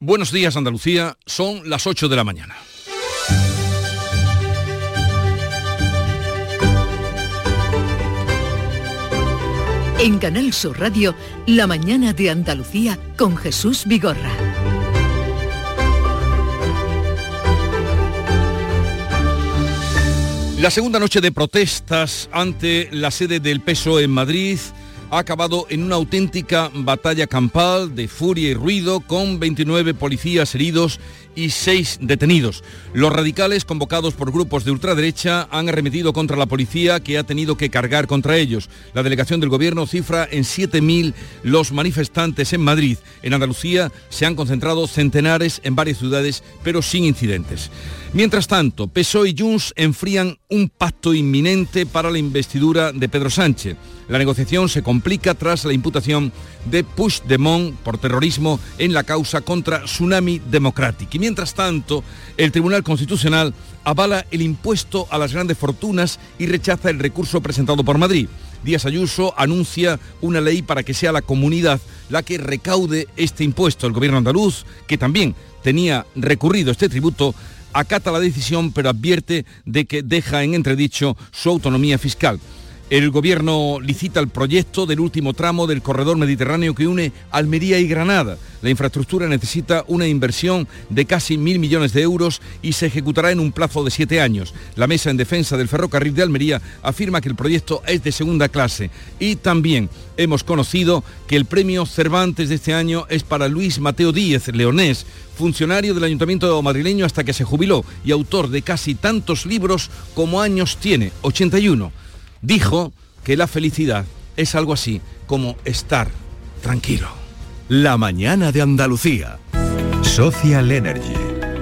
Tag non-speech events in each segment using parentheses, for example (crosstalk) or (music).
Buenos días Andalucía, son las 8 de la mañana. En Canal Sur Radio, La mañana de Andalucía con Jesús Vigorra. La segunda noche de protestas ante la sede del PSOE en Madrid ha acabado en una auténtica batalla campal de furia y ruido con 29 policías heridos y 6 detenidos. Los radicales convocados por grupos de ultraderecha han arremetido contra la policía que ha tenido que cargar contra ellos. La delegación del gobierno cifra en 7.000 los manifestantes en Madrid. En Andalucía se han concentrado centenares en varias ciudades, pero sin incidentes. Mientras tanto, PSOE y Junts enfrían un pacto inminente para la investidura de Pedro Sánchez. La negociación se complica tras la imputación de Puigdemont por terrorismo en la causa contra Tsunami Democratic. Mientras tanto, el Tribunal Constitucional avala el impuesto a las grandes fortunas y rechaza el recurso presentado por Madrid. Díaz Ayuso anuncia una ley para que sea la comunidad la que recaude este impuesto. El gobierno andaluz, que también tenía recurrido este tributo, acata la decisión pero advierte de que deja en entredicho su autonomía fiscal. El gobierno licita el proyecto del último tramo del corredor mediterráneo que une Almería y Granada. La infraestructura necesita una inversión de casi mil millones de euros y se ejecutará en un plazo de siete años. La Mesa en Defensa del Ferrocarril de Almería afirma que el proyecto es de segunda clase. Y también hemos conocido que el premio Cervantes de este año es para Luis Mateo Díez, leonés, funcionario del Ayuntamiento madrileño hasta que se jubiló y autor de casi tantos libros como años tiene, 81 dijo que la felicidad es algo así como estar tranquilo. La mañana de Andalucía. Social Energy.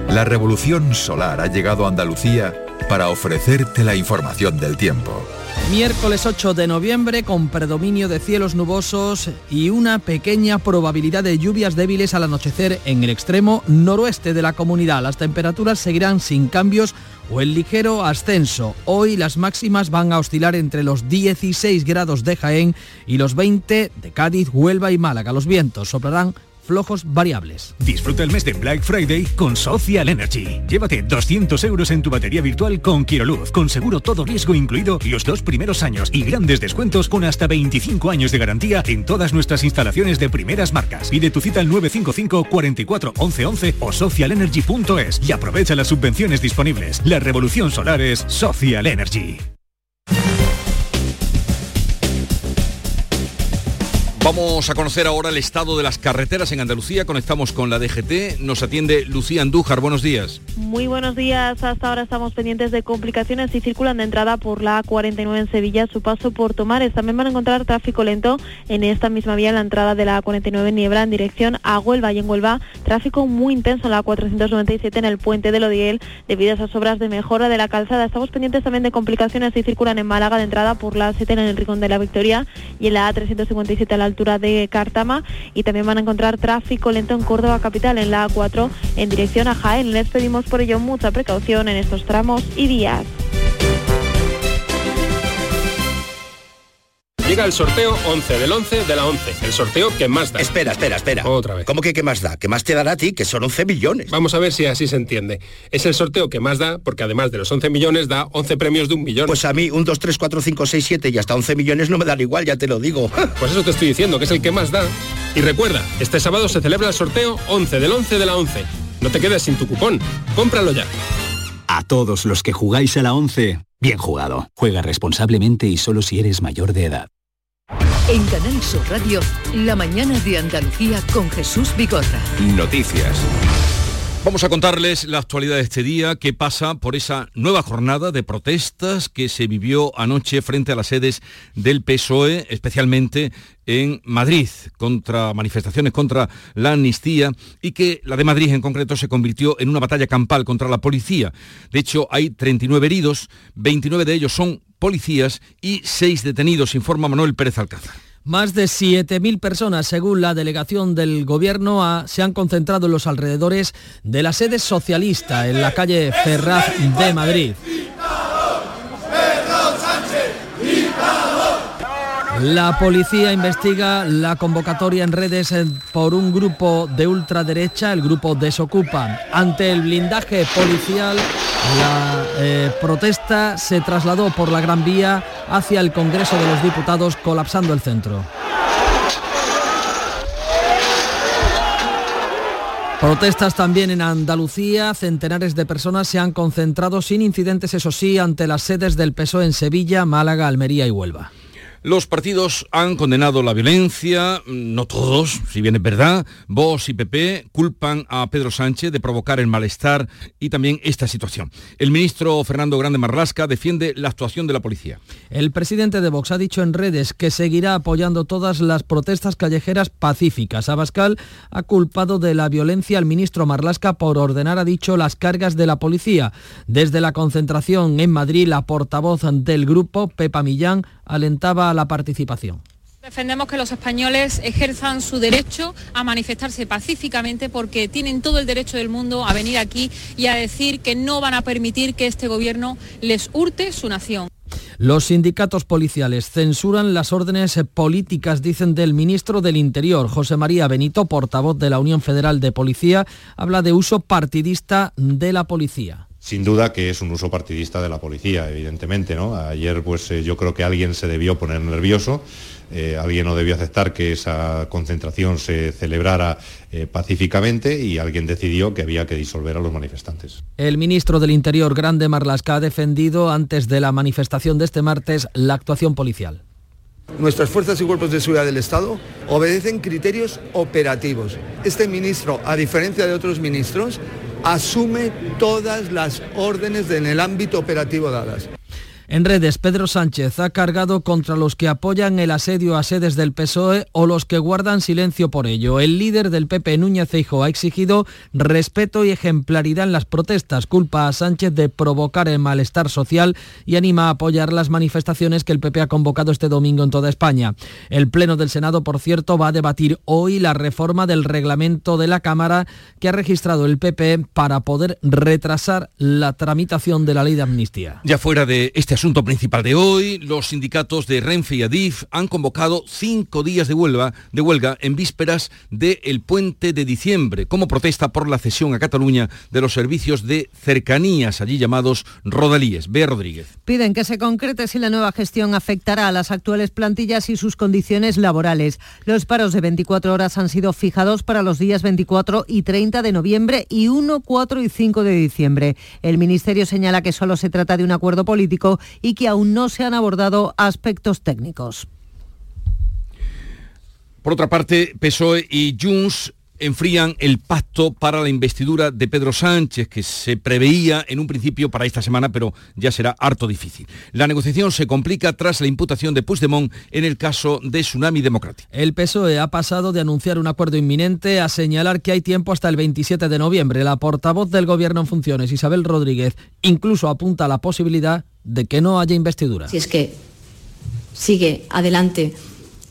La revolución solar ha llegado a Andalucía para ofrecerte la información del tiempo. Miércoles 8 de noviembre con predominio de cielos nubosos y una pequeña probabilidad de lluvias débiles al anochecer en el extremo noroeste de la comunidad. Las temperaturas seguirán sin cambios o en ligero ascenso. Hoy las máximas van a oscilar entre los 16 grados de Jaén y los 20 de Cádiz, Huelva y Málaga. Los vientos soplarán flojos variables. Disfruta el mes de Black Friday con Social Energy. Llévate 200 euros en tu batería virtual con Quiroluz, con seguro todo riesgo incluido los dos primeros años y grandes descuentos con hasta 25 años de garantía en todas nuestras instalaciones de primeras marcas. Pide tu cita al 955 44 11 11 o socialenergy.es y aprovecha las subvenciones disponibles. La revolución solar es Social Energy. Vamos a conocer ahora el estado de las carreteras en Andalucía. Conectamos con la DGT. Nos atiende Lucía Andújar. Buenos días. Muy buenos días. Hasta ahora estamos pendientes de complicaciones y circulan de entrada por la A49 en Sevilla, su paso por Tomares. También van a encontrar tráfico lento en esta misma vía, en la entrada de la A49 en Niebla en dirección a Huelva y en Huelva tráfico muy intenso en la A497 en el puente de Lodiel debido a esas obras de mejora de la calzada. Estamos pendientes también de complicaciones y circulan en Málaga de entrada por la A7 en el Rincón de la Victoria y en la A357 a la de Cártama y también van a encontrar tráfico lento en Córdoba capital en la A4 en dirección a Jaén. Les pedimos por ello mucha precaución en estos tramos y días. Llega el sorteo 11 del 11 de la 11. El sorteo que más da. Espera, espera, espera. Otra vez. ¿Cómo que qué más da? ¿Qué más te dará a ti? Que son 11 millones. Vamos a ver si así se entiende. Es el sorteo que más da porque además de los 11 millones da 11 premios de un millón. Pues a mí un 2, 3, 4, 5, 6, 7 y hasta 11 millones no me dan igual, ya te lo digo. (laughs) Pues eso te estoy diciendo, que es el que más da. Y recuerda, este sábado se celebra el sorteo 11 del 11 de la 11. No te quedes sin tu cupón. Cómpralo ya. A todos los que jugáis a la 11, bien jugado. Juega responsablemente y solo si eres mayor de edad. En Canal Sur Radio, La mañana de Andalucía con Jesús Bigorra. Noticias. Vamos a contarles la actualidad de este día que pasa por esa nueva jornada de protestas que se vivió anoche frente a las sedes del PSOE, especialmente en Madrid, contra manifestaciones contra la amnistía y que la de Madrid en concreto se convirtió en una batalla campal contra la policía. De hecho, hay 39 heridos, 29 de ellos son policías y 6 detenidos, informa Manuel Pérez Alcázar. Más de 7.000 personas, según la delegación del Gobierno, se han concentrado en los alrededores de la sede socialista en la calle Ferraz de Madrid. La policía investiga la convocatoria en redes eh, por un grupo de ultraderecha, el grupo Desocupa. Ante el blindaje policial, la eh, protesta se trasladó por la Gran Vía hacia el Congreso de los Diputados, colapsando el centro. Protestas también en Andalucía. Centenares de personas se han concentrado sin incidentes, eso sí, ante las sedes del PSOE en Sevilla, Málaga, Almería y Huelva. Los partidos han condenado la violencia, no todos, si bien es verdad. Vox y PP culpan a Pedro Sánchez de provocar el malestar y también esta situación. El ministro Fernando Grande Marlasca defiende la actuación de la policía. El presidente de Vox ha dicho en redes que seguirá apoyando todas las protestas callejeras pacíficas. Abascal ha culpado de la violencia al ministro Marlasca por ordenar, ha dicho, las cargas de la policía. Desde la concentración en Madrid, la portavoz del grupo, Pepa Millán, alentaba a la participación. Defendemos que los españoles ejerzan su derecho a manifestarse pacíficamente porque tienen todo el derecho del mundo a venir aquí y a decir que no van a permitir que este gobierno les hurte su nación. Los sindicatos policiales censuran las órdenes políticas, dicen del ministro del Interior, José María Benito, portavoz de la Unión Federal de Policía, habla de uso partidista de la policía. Sin duda que es un uso partidista de la policía, evidentemente. ¿no? Ayer pues eh, yo creo que alguien se debió poner nervioso, eh, alguien no debió aceptar que esa concentración se celebrara eh, pacíficamente y alguien decidió que había que disolver a los manifestantes. El ministro del Interior, Grande Marlasca, ha defendido antes de la manifestación de este martes la actuación policial. Nuestras fuerzas y cuerpos de seguridad del Estado obedecen criterios operativos. Este ministro, a diferencia de otros ministros, asume todas las órdenes en el ámbito operativo dadas. En redes, Pedro Sánchez ha cargado contra los que apoyan el asedio a sedes del PSOE o los que guardan silencio por ello. El líder del PP, Núñez Feijóo, ha exigido respeto y ejemplaridad en las protestas. Culpa a Sánchez de provocar el malestar social y anima a apoyar las manifestaciones que el PP ha convocado este domingo en toda España. El Pleno del Senado, por cierto, va a debatir hoy la reforma del reglamento de la Cámara que ha registrado el PP para poder retrasar la tramitación de la ley de amnistía. Ya fuera de este asunto principal de hoy, los sindicatos de Renfe y Adif han convocado cinco días de huelga, de en vísperas del puente de diciembre, como protesta por la cesión a Cataluña de los servicios de cercanías, allí llamados rodalíes. Bea Rodríguez. Piden que se concrete si la nueva gestión afectará a las actuales plantillas y sus condiciones laborales. Los paros de 24 horas han sido fijados para los días 24 y 30 de noviembre y 1, 4 y 5 de diciembre. El Ministerio señala que solo se trata de un acuerdo político y que aún no se han abordado aspectos técnicos. Por otra parte, PSOE y Junts enfrían el pacto para la investidura de Pedro Sánchez, que se preveía en un principio para esta semana, pero ya será harto difícil. La negociación se complica tras la imputación de Puigdemont en el caso de Tsunami Democrático. El PSOE ha pasado de anunciar un acuerdo inminente a señalar que hay tiempo hasta el 27 de noviembre. La portavoz del Gobierno en funciones, Isabel Rodríguez, incluso apunta a la posibilidad de que no haya investidura. Si es que sigue adelante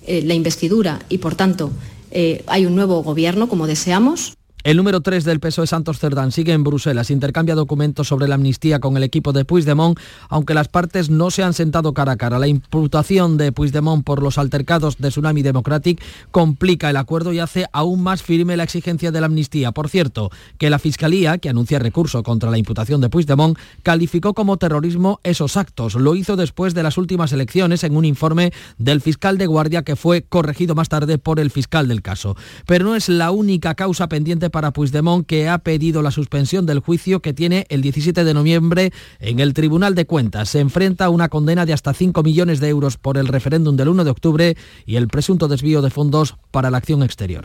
eh, la investidura y, por tanto, eh, hay un nuevo gobierno, como deseamos, el número 3 del PSOE Santos Cerdán sigue en Bruselas, intercambia documentos sobre la amnistía con el equipo de Puigdemont, aunque las partes no se han sentado cara a cara. La imputación de Puigdemont por los altercados de Tsunami Democratic complica el acuerdo y hace aún más firme la exigencia de la amnistía. Por cierto, que la Fiscalía, que anuncia recurso contra la imputación de Puigdemont, calificó como terrorismo esos actos. Lo hizo después de las últimas elecciones en un informe del fiscal de guardia que fue corregido más tarde por el fiscal del caso. Pero no es la única causa pendiente para Puigdemont, que ha pedido la suspensión del juicio que tiene el 17 de noviembre en el Tribunal de Cuentas. Se enfrenta a una condena de hasta 5 millones de euros por el referéndum del 1 de octubre y el presunto desvío de fondos para la acción exterior.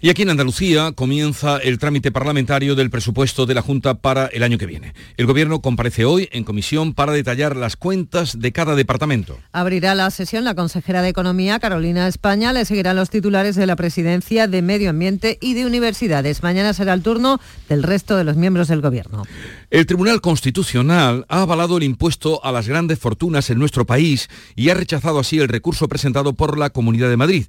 Y aquí en Andalucía comienza el trámite parlamentario del presupuesto de la Junta para el año que viene. El Gobierno comparece hoy en comisión para detallar las cuentas de cada departamento. Abrirá la sesión la consejera de Economía, Carolina España. Le seguirán los titulares de la Presidencia de Medio Ambiente y de Universidades. Mañana será el turno del resto de los miembros del Gobierno. El Tribunal Constitucional ha avalado el impuesto a las grandes fortunas en nuestro país y ha rechazado así el recurso presentado por la Comunidad de Madrid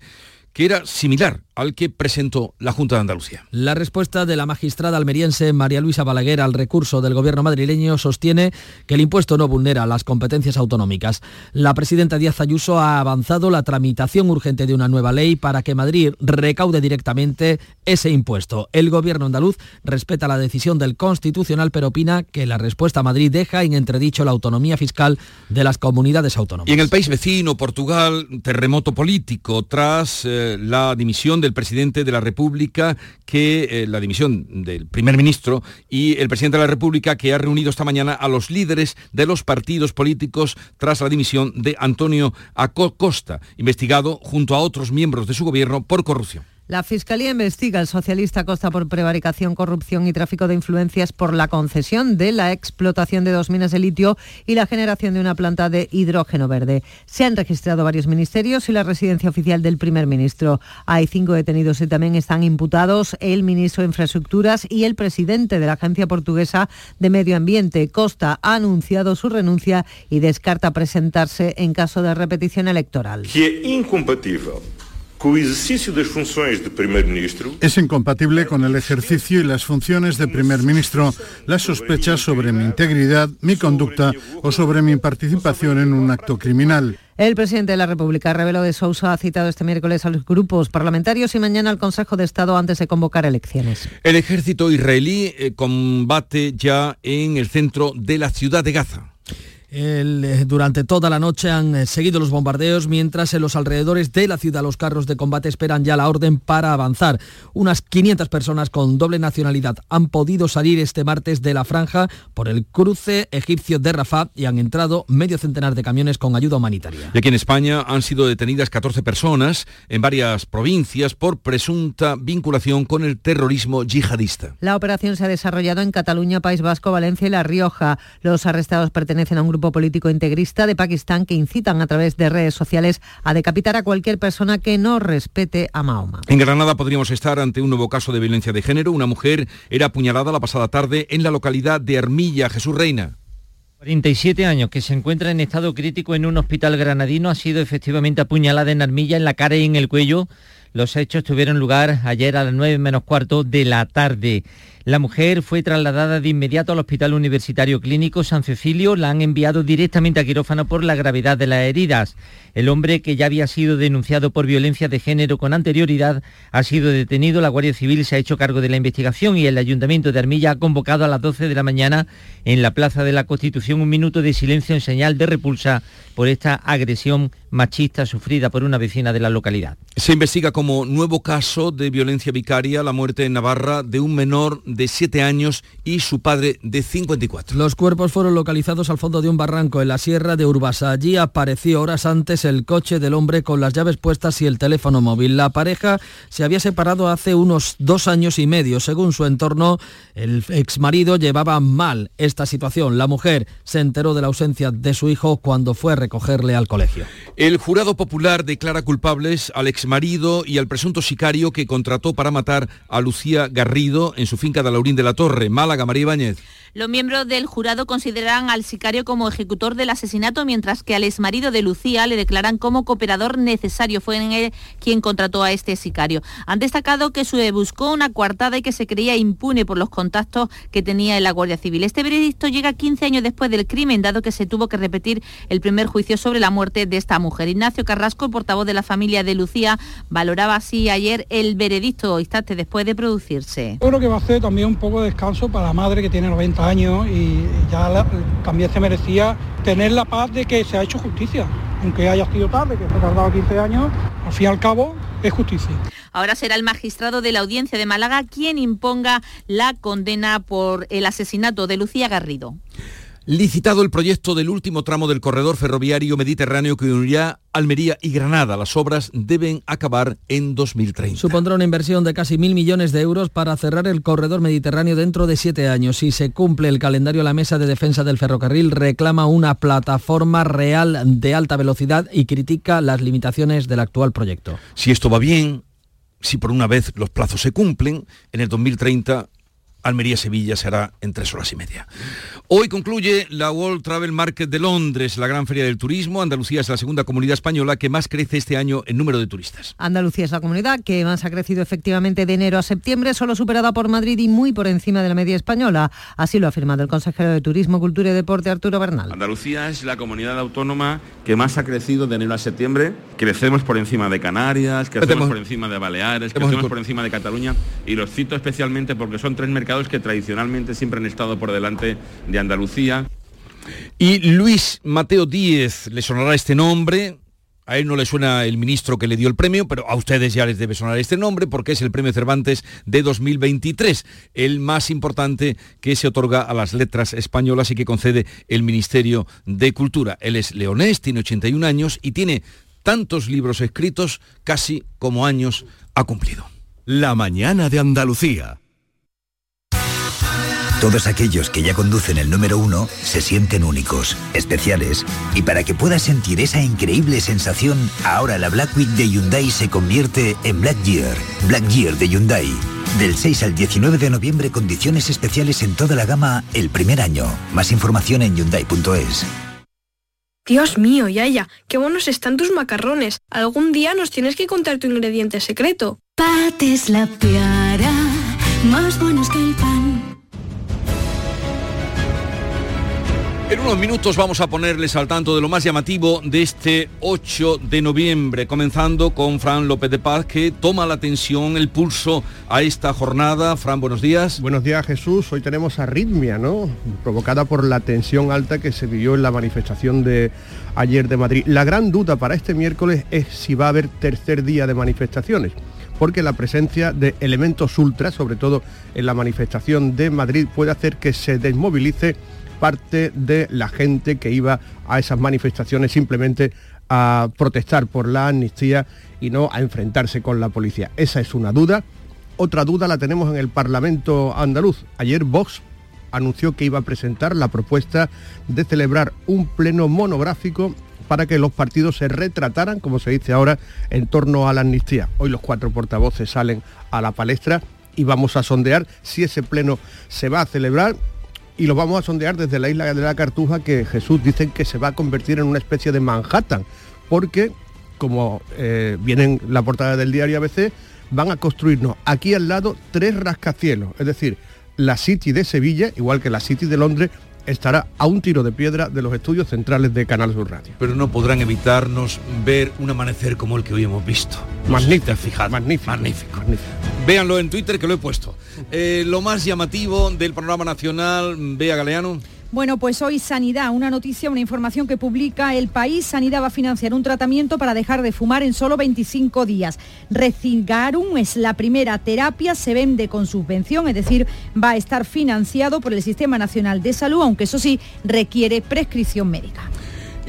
que era similar al que presentó la Junta de Andalucía. La respuesta de la magistrada almeriense María Luisa Balaguer al recurso del gobierno madrileño sostiene que el impuesto no vulnera las competencias autonómicas. La presidenta Díaz Ayuso ha avanzado la tramitación urgente de una nueva ley para que Madrid recaude directamente ese impuesto. El gobierno andaluz respeta la decisión del Constitucional, pero opina que la respuesta a Madrid deja en entredicho la autonomía fiscal de las comunidades autónomas. Y en el país vecino, Portugal, terremoto político tras eh, la dimisión del presidente de la República, que eh, la dimisión del primer ministro y el presidente de la República que ha reunido esta mañana a los líderes de los partidos políticos tras la dimisión de Antonio Acosta, investigado junto a otros miembros de su gobierno por corrupción. La Fiscalía investiga al socialista Costa por prevaricación, corrupción y tráfico de influencias por la concesión de la explotación de dos minas de litio y la generación de una planta de hidrógeno verde. Se han registrado varios ministerios y la residencia oficial del primer ministro. Hay cinco detenidos y también están imputados el ministro de Infraestructuras y el presidente de la Agencia Portuguesa de Medio Ambiente. Costa ha anunciado su renuncia y descarta presentarse en caso de repetición electoral. Que incompatible con el ejercicio de funciones de primer ministro. Es incompatible con el ejercicio y las funciones de primer ministro las sospechas sobre mi integridad, mi conducta o sobre mi participación en un acto criminal. El presidente de la República, Rebelo de Sousa, ha citado este miércoles a los grupos parlamentarios y mañana al Consejo de Estado antes de convocar elecciones. El ejército israelí eh, combate ya en el centro de la ciudad de Gaza. El, eh, durante toda la noche han eh, seguido los bombardeos, mientras en los alrededores de la ciudad los carros de combate esperan ya la orden para avanzar. Unas 500 personas con doble nacionalidad han podido salir este martes de la franja por el cruce egipcio de Rafah y han entrado medio centenar de camiones con ayuda humanitaria. Y aquí en España han sido detenidas 14 personas en varias provincias por presunta vinculación con el terrorismo yihadista. La operación se ha desarrollado en Cataluña, País Vasco, Valencia y La Rioja. Los arrestados pertenecen a un grupo político integrista de Pakistán que incitan a través de redes sociales a decapitar a cualquier persona que no respete a Mahoma. En Granada podríamos estar ante un nuevo caso de violencia de género. Una mujer era apuñalada la pasada tarde en la localidad de Armilla, Jesús Reina. 47 años, que se encuentra en estado crítico en un hospital granadino, ha sido efectivamente apuñalada en Armilla, en la cara y en el cuello. Los hechos tuvieron lugar ayer a las 9 menos cuarto de la tarde. La mujer fue trasladada de inmediato al Hospital Universitario Clínico San Cecilio. La han enviado directamente a quirófano por la gravedad de las heridas. El hombre, que ya había sido denunciado por violencia de género con anterioridad, ha sido detenido. La Guardia Civil se ha hecho cargo de la investigación y el Ayuntamiento de Armilla ha convocado a las 12 de la mañana en la Plaza de la Constitución un minuto de silencio en señal de repulsa por esta agresión machista sufrida por una vecina de la localidad. Se investiga como nuevo caso de violencia vicaria la muerte en Navarra de un menor de 7 años y su padre de 54. Los cuerpos fueron localizados al fondo de un barranco en la sierra de Urbasa. Allí apareció horas antes el coche del hombre con las llaves puestas y el teléfono móvil. La pareja se había separado hace unos dos años y medio. Según su entorno, el exmarido llevaba mal esta situación. La mujer se enteró de la ausencia de su hijo cuando fue a recogerle al colegio. El jurado popular declara culpables al exmarido y al presunto sicario que contrató para matar a Lucía Garrido en su finca de Laurín de la Torre, Málaga, María Ibáñez. Los miembros del jurado consideran al sicario como ejecutor del asesinato, mientras que al exmarido de Lucía le declaran como cooperador necesario. Fue en él quien contrató a este sicario. Han destacado que se buscó una coartada y que se creía impune por los contactos que tenía en la Guardia Civil. Este veredicto llega 15 años después del crimen, dado que se tuvo que repetir el primer juicio sobre la muerte de esta mujer. Ignacio Carrasco, portavoz de la familia de Lucía, valoraba así ayer el veredicto instante después de producirse. Creo que va a ser también un poco de descanso para la madre que tiene 90 años y ya también se merecía tener la paz de que se ha hecho justicia. Aunque haya sido tarde, que se ha tardado 15 años, al fin y al cabo es justicia. Ahora será el magistrado de la audiencia de Málaga quien imponga la condena por el asesinato de Lucía Garrido. Licitado el proyecto del último tramo del corredor ferroviario mediterráneo que unirá Almería y Granada. Las obras deben acabar en 2030. Supondrá una inversión de casi mil millones de euros para cerrar el corredor mediterráneo dentro de siete años. Si se cumple el calendario, la Mesa de Defensa del Ferrocarril reclama una plataforma real de alta velocidad y critica las limitaciones del actual proyecto. Si esto va bien, si por una vez los plazos se cumplen, en el 2030 Almería-Sevilla será en tres horas y media. Hoy concluye la World Travel Market de Londres, la gran feria del turismo. Andalucía es la segunda comunidad española que más crece este año en número de turistas. Andalucía es la comunidad que más ha crecido efectivamente de enero a septiembre, solo superada por Madrid y muy por encima de la media española. Así lo ha afirmado el consejero de Turismo, Cultura y Deporte, Arturo Bernal. Andalucía es la comunidad autónoma que más ha crecido de enero a septiembre. Crecemos por encima de Canarias, crecemos por encima de Baleares, crecemos por encima de Cataluña y los cito especialmente porque son tres mercados que tradicionalmente siempre han estado por delante de Andalucía. Y Luis Mateo Díez, le sonará este nombre, a él no le suena el ministro que le dio el premio, pero a ustedes ya les debe sonar este nombre porque es el premio Cervantes de 2023, el más importante que se otorga a las letras españolas y que concede el Ministerio de Cultura. Él es leonés, tiene 81 años y tiene tantos libros escritos casi como años ha cumplido. La mañana de Andalucía. Todos aquellos que ya conducen el número uno se sienten únicos, especiales. Y para que puedas sentir esa increíble sensación, ahora la Black Week de Hyundai se convierte en Black Year. Black Year de Hyundai. Del 6 al 19 de noviembre, condiciones especiales en toda la gama el primer año. Más información en Hyundai.es. Dios mío, Yaya, qué buenos están tus macarrones. Algún día nos tienes que contar tu ingrediente secreto. Pat es la piara, más buenos que En unos minutos vamos a ponerles al tanto de lo más llamativo de este 8 de noviembre, comenzando con Fran López de Paz, que toma la atención, el pulso a esta jornada. Fran, buenos días. Buenos días, Jesús. Hoy tenemos arritmia, ¿no? Provocada por la tensión alta que se vivió en la manifestación de ayer de Madrid. La gran duda para este miércoles es si va a haber tercer día de manifestaciones porque la presencia de elementos ultra, sobre todo en la manifestación de Madrid, puede hacer que se desmovilice parte de la gente que iba a esas manifestaciones simplemente a protestar por la amnistía y no a enfrentarse con la policía. Esa es una duda. Otra duda la tenemos en el Parlamento andaluz. Ayer Vox anunció que iba a presentar la propuesta de celebrar un pleno monográfico para que los partidos se retrataran, como se dice ahora, en torno a la amnistía. Hoy los cuatro portavoces salen a la palestra y vamos a sondear si ese pleno se va a celebrar y lo vamos a sondear desde la isla de la Cartuja que Jesús dice que se va a convertir en una especie de Manhattan, porque como eh, viene en la portada del diario ABC, van a construirnos aquí al lado tres rascacielos, es decir, la City de Sevilla, igual que la City de Londres, estará a un tiro de piedra de los estudios centrales de Canal Sur Radio. Pero no podrán evitarnos ver un amanecer como el que hoy hemos visto. Magnífico, fijado. Magnífico. Magnífico. Véanlo en Twitter que lo he puesto. Eh, lo más llamativo del programa nacional, Bea Galeano. Bueno, pues hoy Sanidad, una noticia, una información que publica el país. Sanidad va a financiar un tratamiento para dejar de fumar en solo 25 días. Recigarum es la primera terapia, se vende con subvención, es decir, va a estar financiado por el Sistema Nacional de Salud, aunque eso sí requiere prescripción médica.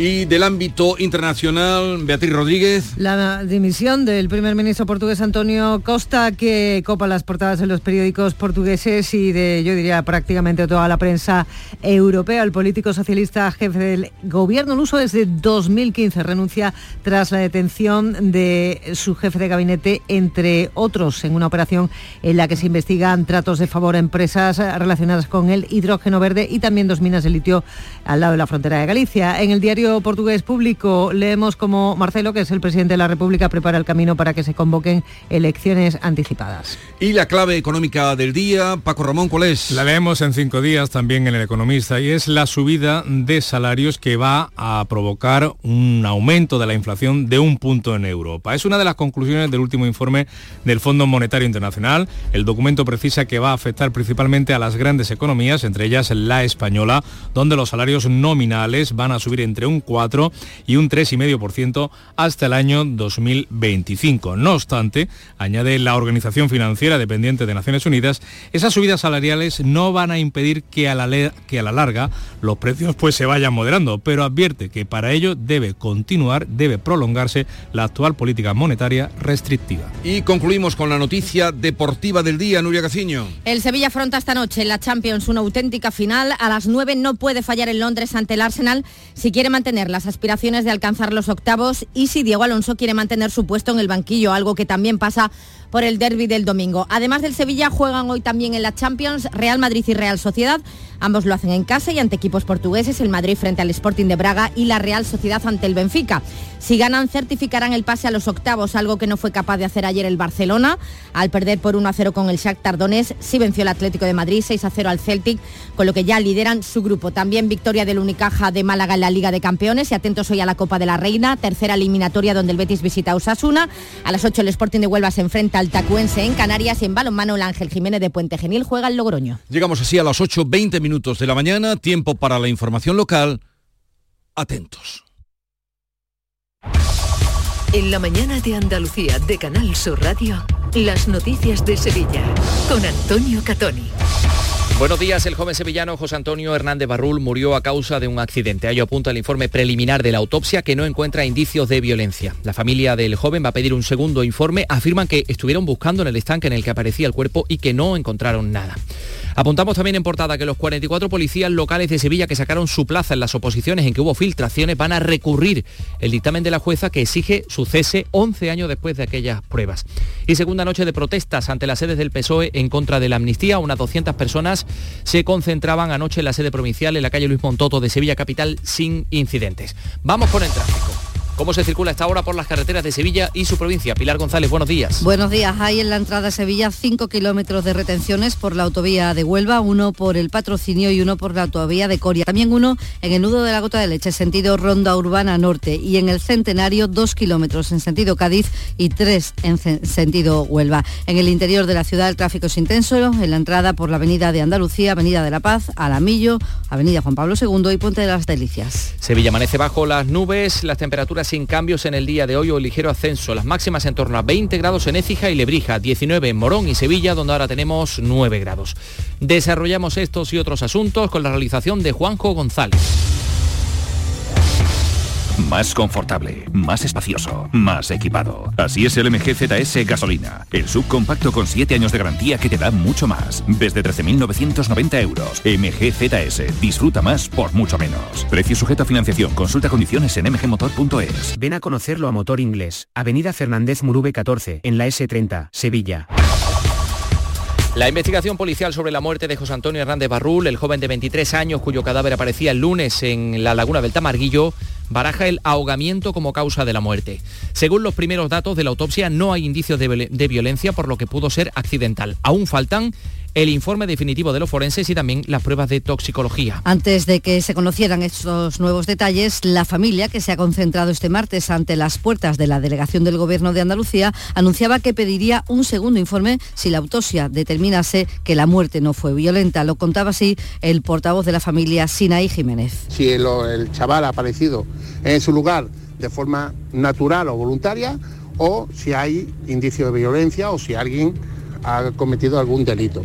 Y del ámbito internacional, Beatriz Rodríguez. La dimisión del primer ministro portugués Antonio Costa, que copa las portadas en los periódicos portugueses y de, yo diría, prácticamente toda la prensa europea. El político socialista jefe del gobierno en uso desde 2015 renuncia tras la detención de su jefe de gabinete, entre otros, en una operación en la que se investigan tratos de favor a empresas relacionadas con el hidrógeno verde y también dos minas de litio al lado de la frontera de Galicia. En el diario portugués público leemos como Marcelo, que es el presidente de la República, prepara el camino para que se convoquen elecciones anticipadas. Y la clave económica del día, Paco Ramón, ¿cuál es? La leemos en cinco días también en El Economista y es la subida de salarios que va a provocar un aumento de la inflación de un punto en Europa. Es una de las conclusiones del último informe del Fondo Monetario Internacional. El documento precisa que va a afectar principalmente a las grandes economías, entre ellas la española, donde los salarios nominales van a subir entre un 4 y un 3,5% hasta el año 2025. No obstante, añade la Organización Financiera dependiente de Naciones Unidas, esas subidas salariales no van a impedir que a la, que a la larga los precios pues se vayan moderando, pero advierte que para ello debe continuar, debe prolongarse la actual política monetaria restrictiva. Y concluimos con la noticia deportiva del día, Nuria Gaciño. El Sevilla afronta esta noche en la Champions una auténtica final. A las 9 no puede fallar en Londres ante el Arsenal si quiere mantener tener las aspiraciones de alcanzar los octavos y si Diego Alonso quiere mantener su puesto en el banquillo, algo que también pasa por el derby del domingo. Además del Sevilla, juegan hoy también en la Champions Real Madrid y Real Sociedad. Ambos lo hacen en casa y ante equipos portugueses, el Madrid frente al Sporting de Braga y la Real Sociedad ante el Benfica. Si ganan, certificarán el pase a los octavos, algo que no fue capaz de hacer ayer el Barcelona, al perder por 1 a 0 con el Shakhtar Donetsk, sí venció el Atlético de Madrid 6 a 0 al Celtic, con lo que ya lideran su grupo. También victoria del Unicaja de Málaga en la Liga de Campeones y atentos hoy a la Copa de la Reina, tercera eliminatoria donde el Betis visita a Osasuna. A las 8 el Sporting de Huelva se enfrenta al Tacuense en Canarias y en balonmano el Ángel Jiménez de Puente Genil juega el Logroño. Llegamos así a las 8.20 minutos de la mañana, tiempo para la información local. Atentos. En la mañana de Andalucía de Canal Sur Radio, las noticias de Sevilla con Antonio Catoni. Buenos días, el joven sevillano José Antonio Hernández Barrul murió a causa de un accidente. Ello apunta el informe preliminar de la autopsia que no encuentra indicios de violencia. La familia del joven va a pedir un segundo informe. Afirman que estuvieron buscando en el estanque en el que aparecía el cuerpo y que no encontraron nada. Apuntamos también en portada que los 44 policías locales de Sevilla que sacaron su plaza en las oposiciones en que hubo filtraciones van a recurrir el dictamen de la jueza que exige su cese 11 años después de aquellas pruebas. Y segunda noche de protestas ante las sedes del PSOE en contra de la amnistía. Unas 200 personas se concentraban anoche en la sede provincial en la calle Luis Montoto de Sevilla Capital sin incidentes. Vamos con el tráfico. ¿Cómo se circula esta hora por las carreteras de Sevilla y su provincia? Pilar González, buenos días. Buenos días. Hay en la entrada a Sevilla 5 kilómetros de retenciones por la autovía de Huelva, uno por el patrocinio y uno por la autovía de Coria. También uno en el nudo de la gota de leche, sentido Ronda Urbana Norte. Y en el Centenario, dos kilómetros en sentido Cádiz y tres en sentido Huelva. En el interior de la ciudad el tráfico es intenso. En la entrada por la Avenida de Andalucía, Avenida de la Paz, Alamillo, Avenida Juan Pablo II y Puente de las Delicias. Sevilla amanece bajo las nubes, las temperaturas sin cambios en el día de hoy o ligero ascenso. Las máximas en torno a 20 grados en Écija y Lebrija, 19 en Morón y Sevilla, donde ahora tenemos 9 grados. Desarrollamos estos y otros asuntos con la realización de Juanjo González. Más confortable, más espacioso, más equipado. Así es el MG ZS Gasolina. El subcompacto con 7 años de garantía que te da mucho más. Desde 13.990 euros. MG ZS. Disfruta más por mucho menos. Precio sujeto a financiación. Consulta condiciones en mgmotor.es. Ven a conocerlo a Motor Inglés. Avenida Fernández Murube 14, en la S30, Sevilla. La investigación policial sobre la muerte de José Antonio Hernández Barrul, el joven de 23 años cuyo cadáver aparecía el lunes en la laguna del Tamarguillo, baraja el ahogamiento como causa de la muerte. Según los primeros datos de la autopsia, no hay indicios de, de violencia, por lo que pudo ser accidental. Aún faltan el informe definitivo de los forenses y también las pruebas de toxicología. Antes de que se conocieran estos nuevos detalles, la familia, que se ha concentrado este martes ante las puertas de la delegación del Gobierno de Andalucía, anunciaba que pediría un segundo informe si la autopsia determinase que la muerte no fue violenta. Lo contaba así el portavoz de la familia, Sinaí Jiménez. Si el, el chaval ha aparecido en su lugar de forma natural o voluntaria, o si hay indicio de violencia o si alguien ha cometido algún delito.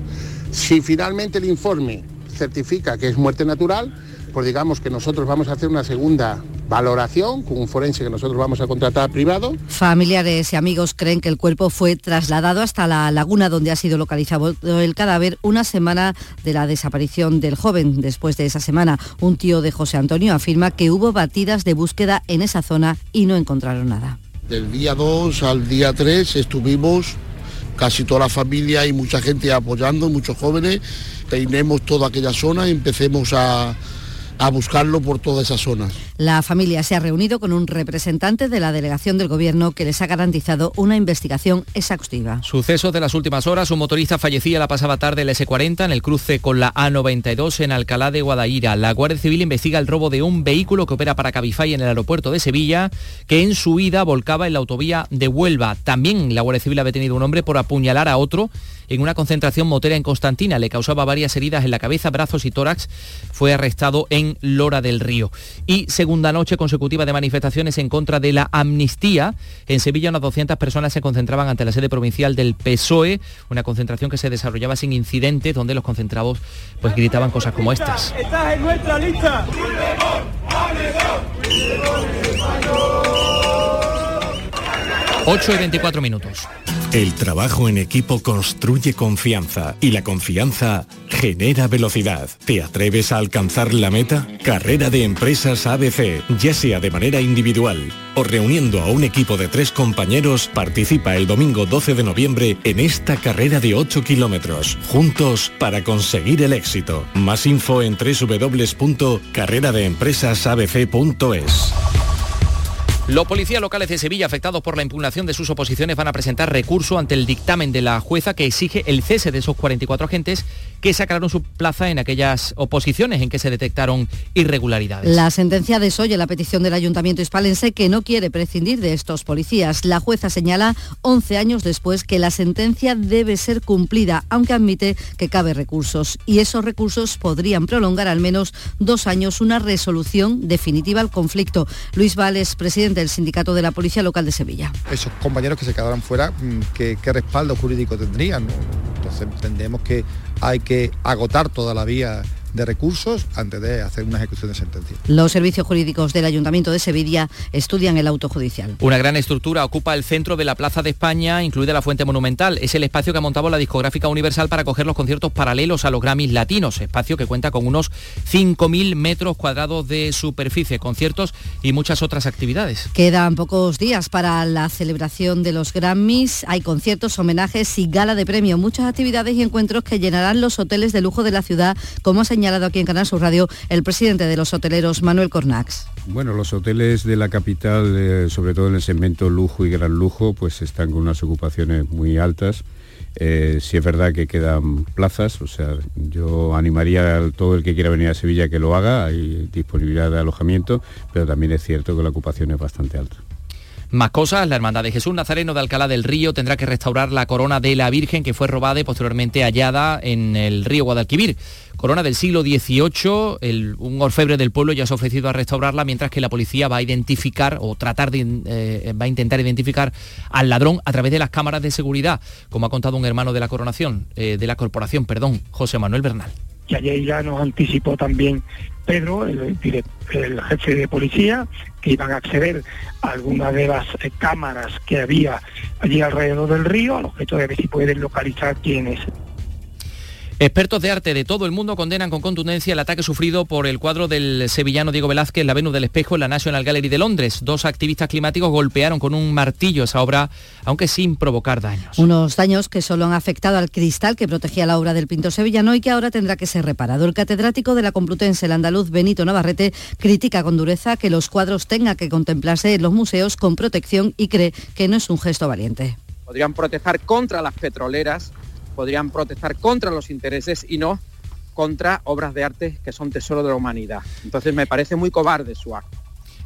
Si finalmente el informe certifica que es muerte natural, pues digamos que nosotros vamos a hacer una segunda valoración con un forense que nosotros vamos a contratar privado. Familiares y amigos creen que el cuerpo fue trasladado hasta la laguna donde ha sido localizado el cadáver una semana de la desaparición del joven. Después de esa semana, un tío de José Antonio afirma que hubo batidas de búsqueda en esa zona y no encontraron nada. Del día 2 al día 3 estuvimos casi toda la familia y mucha gente apoyando, muchos jóvenes, peinemos toda aquella zona y empecemos a, a buscarlo por todas esas zonas. La familia se ha reunido con un representante de la delegación del gobierno que les ha garantizado una investigación exhaustiva. Sucesos de las últimas horas. Un motorista fallecía la pasada tarde en la S40 en el cruce con la A92 en Alcalá de Guadaira. La Guardia Civil investiga el robo de un vehículo que opera para Cabify en el aeropuerto de Sevilla que en su ida volcaba en la autovía de Huelva. También la Guardia Civil ha detenido a un hombre por apuñalar a otro en una concentración motera en Constantina. Le causaba varias heridas en la cabeza, brazos y tórax. Fue arrestado en Lora del Río. Y segunda noche consecutiva de manifestaciones en contra de la amnistía. En Sevilla unas 200 personas se concentraban ante la sede provincial del PSOE, una concentración que se desarrollaba sin incidentes, donde los concentrados pues gritaban cosas como estas. ¡Estás en nuestra lista! 8 y 24 minutos. El trabajo en equipo construye confianza y la confianza genera velocidad. ¿Te atreves a alcanzar la meta? Carrera de Empresas ABC, ya sea de manera individual o reuniendo a un equipo de tres compañeros, participa el domingo 12 de noviembre en esta carrera de 8 kilómetros, juntos para conseguir el éxito. Más info en www.carreradeempresasabc.es. Los policías locales de Sevilla afectados por la impugnación de sus oposiciones van a presentar recurso ante el dictamen de la jueza que exige el cese de esos 44 agentes que sacaron su plaza en aquellas oposiciones en que se detectaron irregularidades. La sentencia desoye la petición del Ayuntamiento hispalense que no quiere prescindir de estos policías. La jueza señala 11 años después que la sentencia debe ser cumplida, aunque admite que cabe recursos. Y esos recursos podrían prolongar al menos dos años una resolución definitiva al conflicto. Luis Vales, presidente del Sindicato de la Policía Local de Sevilla. Esos compañeros que se quedaran fuera, mm, ¿qué, respaldo jurídico tendrían? Entonces entendemos que hay que agotar toda la vía de recursos antes de hacer una ejecución de sentencia. Los servicios jurídicos del Ayuntamiento de Sevilla estudian el auto judicial. Una gran estructura ocupa el centro de la Plaza de España, incluida la Fuente Monumental. Es el espacio que ha montado la discográfica Universal para coger los conciertos paralelos a los Grammys latinos, espacio que cuenta con unos 5.000 metros cuadrados de superficie, conciertos y muchas otras actividades. Quedan pocos días para la celebración de los Grammys. Hay conciertos, homenajes y gala de premio, muchas actividades y encuentros que llenarán los hoteles de lujo de la ciudad, como ha señalado señalado aquí en Canal Sur Radio el presidente de los hoteleros, Manuel Cornax. Bueno, los hoteles de la capital, eh, sobre todo en el segmento lujo y gran lujo, pues están con unas ocupaciones muy altas. Eh, si es verdad que quedan plazas, o sea, yo animaría a todo el que quiera venir a Sevilla que lo haga, hay disponibilidad de alojamiento, pero también es cierto que la ocupación es bastante alta. Más cosas, la Hermandad de Jesús Nazareno de Alcalá del Río tendrá que restaurar la corona de la Virgen que fue robada y posteriormente hallada en el río Guadalquivir. Corona del siglo XVIII, un orfebre del pueblo ya se ha ofrecido a restaurarla, mientras que la policía va a identificar o tratar de, eh, va a intentar identificar al ladrón a través de las cámaras de seguridad, como ha contado un hermano de la coronación, eh, de la corporación, perdón, José Manuel Bernal. Y ayer ya nos anticipó también Pedro, el, el, jefe de policía, que iban a acceder a algunas de las eh, cámaras que había allí alrededor del río, al objeto de ver si pueden localizar quién es. Expertos de arte de todo el mundo condenan con contundencia el ataque sufrido por el cuadro del sevillano Diego Velázquez en la Venus del Espejo en la National Gallery de Londres. Dos activistas climáticos golpearon con un martillo esa obra, aunque sin provocar daños. Unos daños que solo han afectado al cristal que protegía la obra del pintor sevillano y que ahora tendrá que ser reparado. El catedrático de la Complutense, el andaluz Benito Navarrete, critica con dureza que los cuadros tengan que contemplarse en los museos con protección y cree que no es un gesto valiente. Podrían proteger contra las petroleras podrían protestar contra los intereses y no contra obras de arte que son tesoro de la humanidad. Entonces me parece muy cobarde su acto.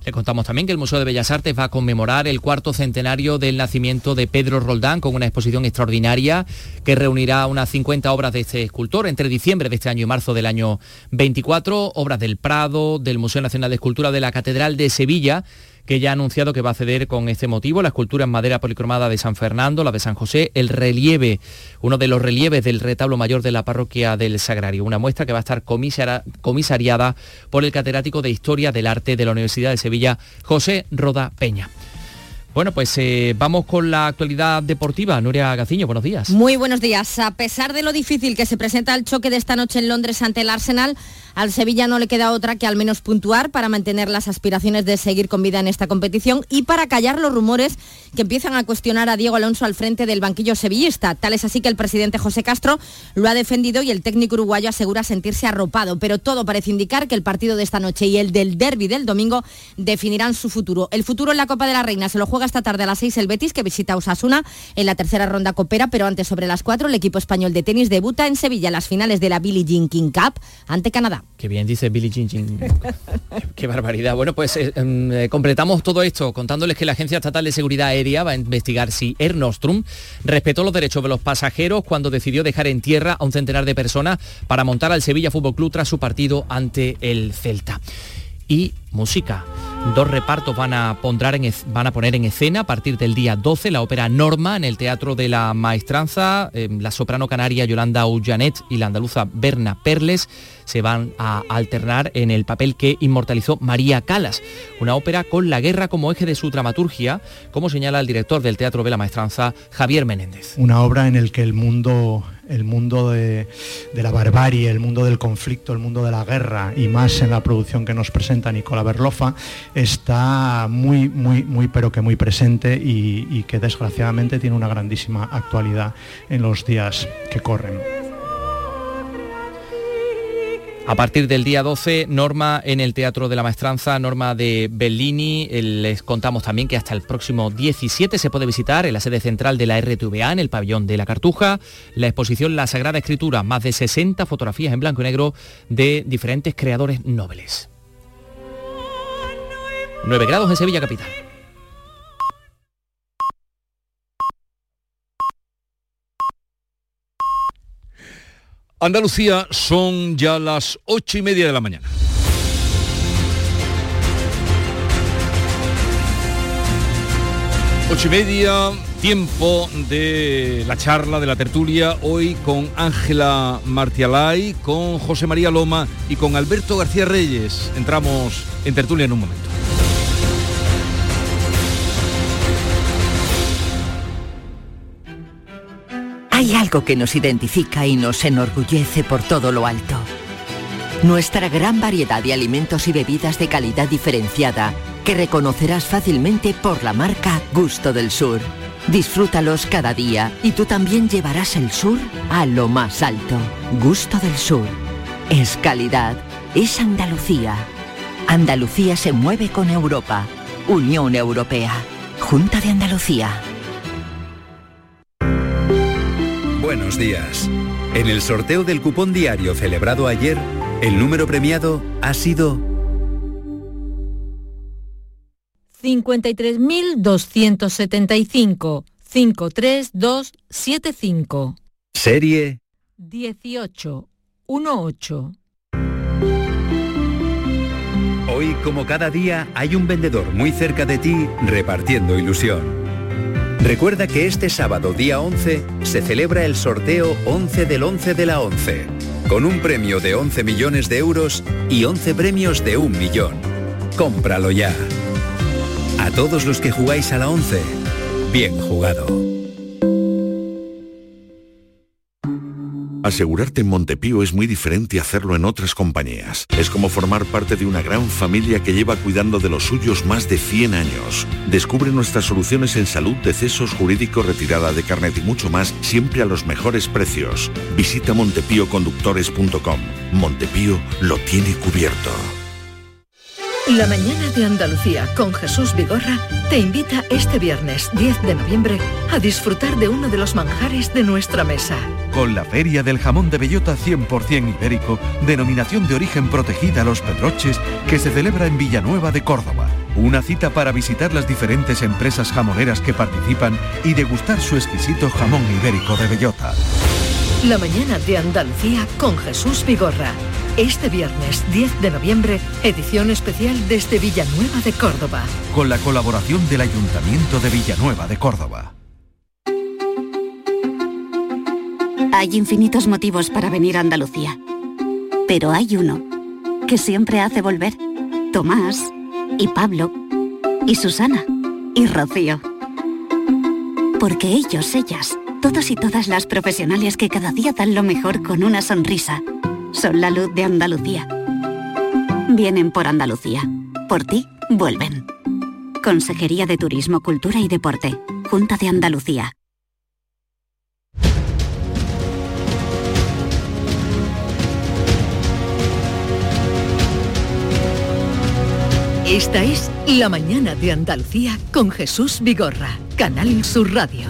Le contamos también que el Museo de Bellas Artes va a conmemorar el cuarto centenario del nacimiento de Pedro Roldán con una exposición extraordinaria que reunirá unas 50 obras de este escultor entre diciembre de este año y marzo del año 24, obras del Prado, del Museo Nacional de Escultura de la Catedral de Sevilla que ya ha anunciado que va a ceder con este motivo la escultura en madera policromada de San Fernando, la de San José, el relieve, uno de los relieves del retablo mayor de la parroquia del Sagrario, una muestra que va a estar comisariada por el catedrático de Historia del Arte de la Universidad de Sevilla, José Roda Peña. Bueno, pues eh, vamos con la actualidad deportiva. Nuria Gaciño, buenos días. Muy buenos días. A pesar de lo difícil que se presenta el choque de esta noche en Londres ante el Arsenal, al Sevilla no le queda otra que al menos puntuar para mantener las aspiraciones de seguir con vida en esta competición y para callar los rumores que empiezan a cuestionar a Diego Alonso al frente del banquillo sevillista. Tal es así que el presidente José Castro lo ha defendido y el técnico uruguayo asegura sentirse arropado, pero todo parece indicar que el partido de esta noche y el del derby del domingo definirán su futuro. El futuro en la Copa de la Reina se lo juega esta tarde a las 6 el Betis, que visita Osasuna en la tercera ronda copera, pero antes sobre las 4 el equipo español de tenis debuta en Sevilla en las finales de la Billie Jean King Cup ante Canadá. Qué bien dice Billie Jean. (laughs) Qué barbaridad. Bueno, pues eh, em, eh, completamos todo esto contándoles que la Agencia Estatal de Seguridad Aérea va a investigar si Air Nostrum respetó los derechos de los pasajeros cuando decidió dejar en tierra a un centenar de personas para montar al Sevilla Fútbol Club tras su partido ante el Celta y música. Dos repartos van a, poner en escena a partir del día 12 la ópera Norma en el Teatro de la Maestranza. Em, la soprano canaria Yolanda Ullanet y la andaluza Berna Perles se van a alternar en el papel que inmortalizó María Calas, una ópera con la guerra como eje de su dramaturgia, como señala el director del Teatro de la Maestranza, Javier Menéndez. Una obra en el que el mundo el mundo de, la barbarie, el mundo del conflicto, el mundo de la guerra y más en la producción que nos presenta Nicola Berlofa, está muy, muy, muy, pero que muy presente y, y que desgraciadamente tiene una grandísima actualidad en los días que corren. A partir del día 12, Norma en el Teatro de la Maestranza, Norma de Bellini. Les contamos también que hasta el próximo 17 se puede visitar en la sede central de la RTVA, en el pabellón de la Cartuja, la exposición La Sagrada Escritura, más de 60 fotografías en blanco y negro de diferentes creadores nobles. 9 grados en Sevilla Capital. Andalucía son ya las ocho y media de la mañana. Ocho y media, tiempo de la charla, de la tertulia, hoy con Ángela Martialay, con José María Loma y con Alberto García Reyes. Entramos en tertulia en un momento. Hay algo que nos identifica y nos enorgullece por todo lo alto. Nuestra gran variedad de alimentos y bebidas de calidad diferenciada que reconocerás fácilmente por la marca Gusto del Sur. Disfrútalos cada día y tú también llevarás el sur a lo más alto. Gusto del Sur. Es calidad. Es Andalucía. Andalucía se mueve con Europa. Unión Europea. Junta de Andalucía. Buenos días. En el sorteo del cupón diario celebrado ayer, el número premiado ha sido 53.275 53275. Serie 1818. Hoy, como cada día, hay un vendedor muy cerca de ti repartiendo ilusión. Recuerda que este sábado día 11 se celebra el sorteo 11 del 11 de la 11, con un premio de 11 millones de euros y 11 premios de un millón. Cómpralo ya. A todos los que jugáis a la 11, bien jugado. Asegurarte en Montepío es muy diferente a hacerlo en otras compañías. Es como formar parte de una gran familia que lleva cuidando de los suyos más de 100 años. Descubre nuestras soluciones en salud, decesos, jurídico, retirada de carnet y mucho más, siempre a los mejores precios. Visita montepíoconductores.com. Montepío lo tiene cubierto. La mañana de Andalucía con Jesús Vigorra te invita este viernes 10 de noviembre a disfrutar de uno de los manjares de nuestra mesa. Con la Feria del Jamón de Bellota 100% ibérico, denominación de origen protegida a los Pedroches, que se celebra en Villanueva de Córdoba. Una cita para visitar las diferentes empresas jamoneras que participan y degustar su exquisito jamón ibérico de Bellota. La mañana de Andalucía con Jesús Vigorra este viernes 10 de noviembre, edición especial desde Villanueva de Córdoba. Con la colaboración del Ayuntamiento de Villanueva de Córdoba. Hay infinitos motivos para venir a Andalucía. Pero hay uno que siempre hace volver. Tomás y Pablo y Susana y Rocío. Porque ellos, ellas, todos y todas las profesionales que cada día dan lo mejor con una sonrisa son la luz de Andalucía. Vienen por Andalucía. Por ti, vuelven. Consejería de Turismo, Cultura y Deporte. Junta de Andalucía. Esta es La Mañana de Andalucía con Jesús Vigorra, Canal Sur Radio.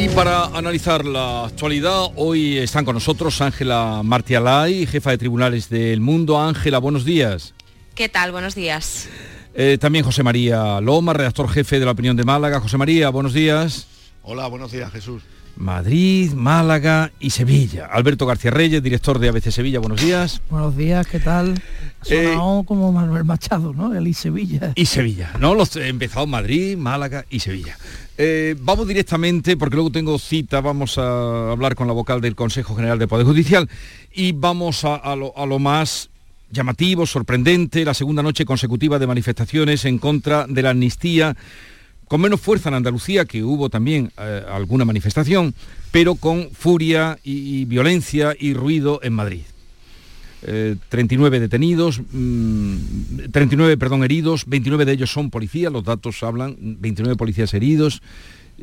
Y para analizar la actualidad, hoy están con nosotros Ángela Martialay, jefa de tribunales del mundo. Ángela, buenos días. ¿Qué tal? Buenos días. Eh, también José María Loma, redactor jefe de la opinión de Málaga. José María, buenos días. Hola, buenos días, Jesús. Madrid, Málaga y Sevilla. Alberto García Reyes, director de ABC Sevilla, buenos días. Buenos días, ¿qué tal? Eh, Sonado como Manuel Machado, ¿no? El y Sevilla. Y Sevilla, ¿no? Los he empezado Madrid, Málaga y Sevilla. Eh, vamos directamente, porque luego tengo cita, vamos a hablar con la vocal del Consejo General de Poder Judicial y vamos a, lo, a lo más llamativo, sorprendente, la segunda noche consecutiva de manifestaciones en contra de la amnistía con menos fuerza en Andalucía, que hubo también eh, alguna manifestación, pero con furia y, violencia y ruido en Madrid. 39 eh, detenidos, 39, mm, perdón, heridos, 29 de ellos son policías, los datos hablan, 29 policías heridos,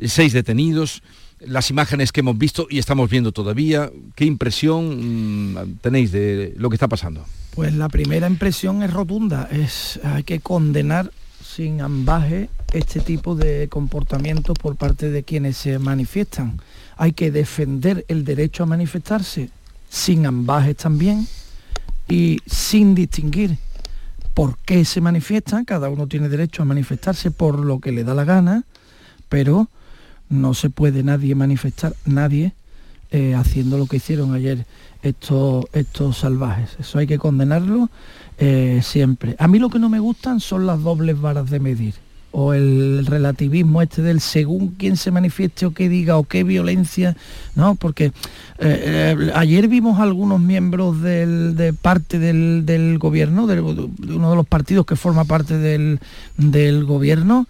6 detenidos, las imágenes que hemos visto y estamos viendo todavía, ¿qué impresión mm, tenéis de lo que está pasando? Pues la primera impresión es rotunda, es hay que condenar sin ambaje este tipo de comportamiento por parte de quienes se manifiestan. Hay que defender el derecho a manifestarse sin ambajes también y sin distinguir por qué se manifiestan. Cada uno tiene derecho a manifestarse por lo que le da la gana, pero no se puede nadie manifestar, nadie, eh, haciendo lo que hicieron ayer estos, estos salvajes. Eso hay que condenarlo eh, siempre. A mí lo que no me gustan son las dobles varas de medir o el relativismo este del según quién se manifieste o qué diga o qué violencia, ¿no? Porque eh, ayer vimos algunos miembros de parte del, gobierno, de, uno de los partidos que forma parte del, gobierno,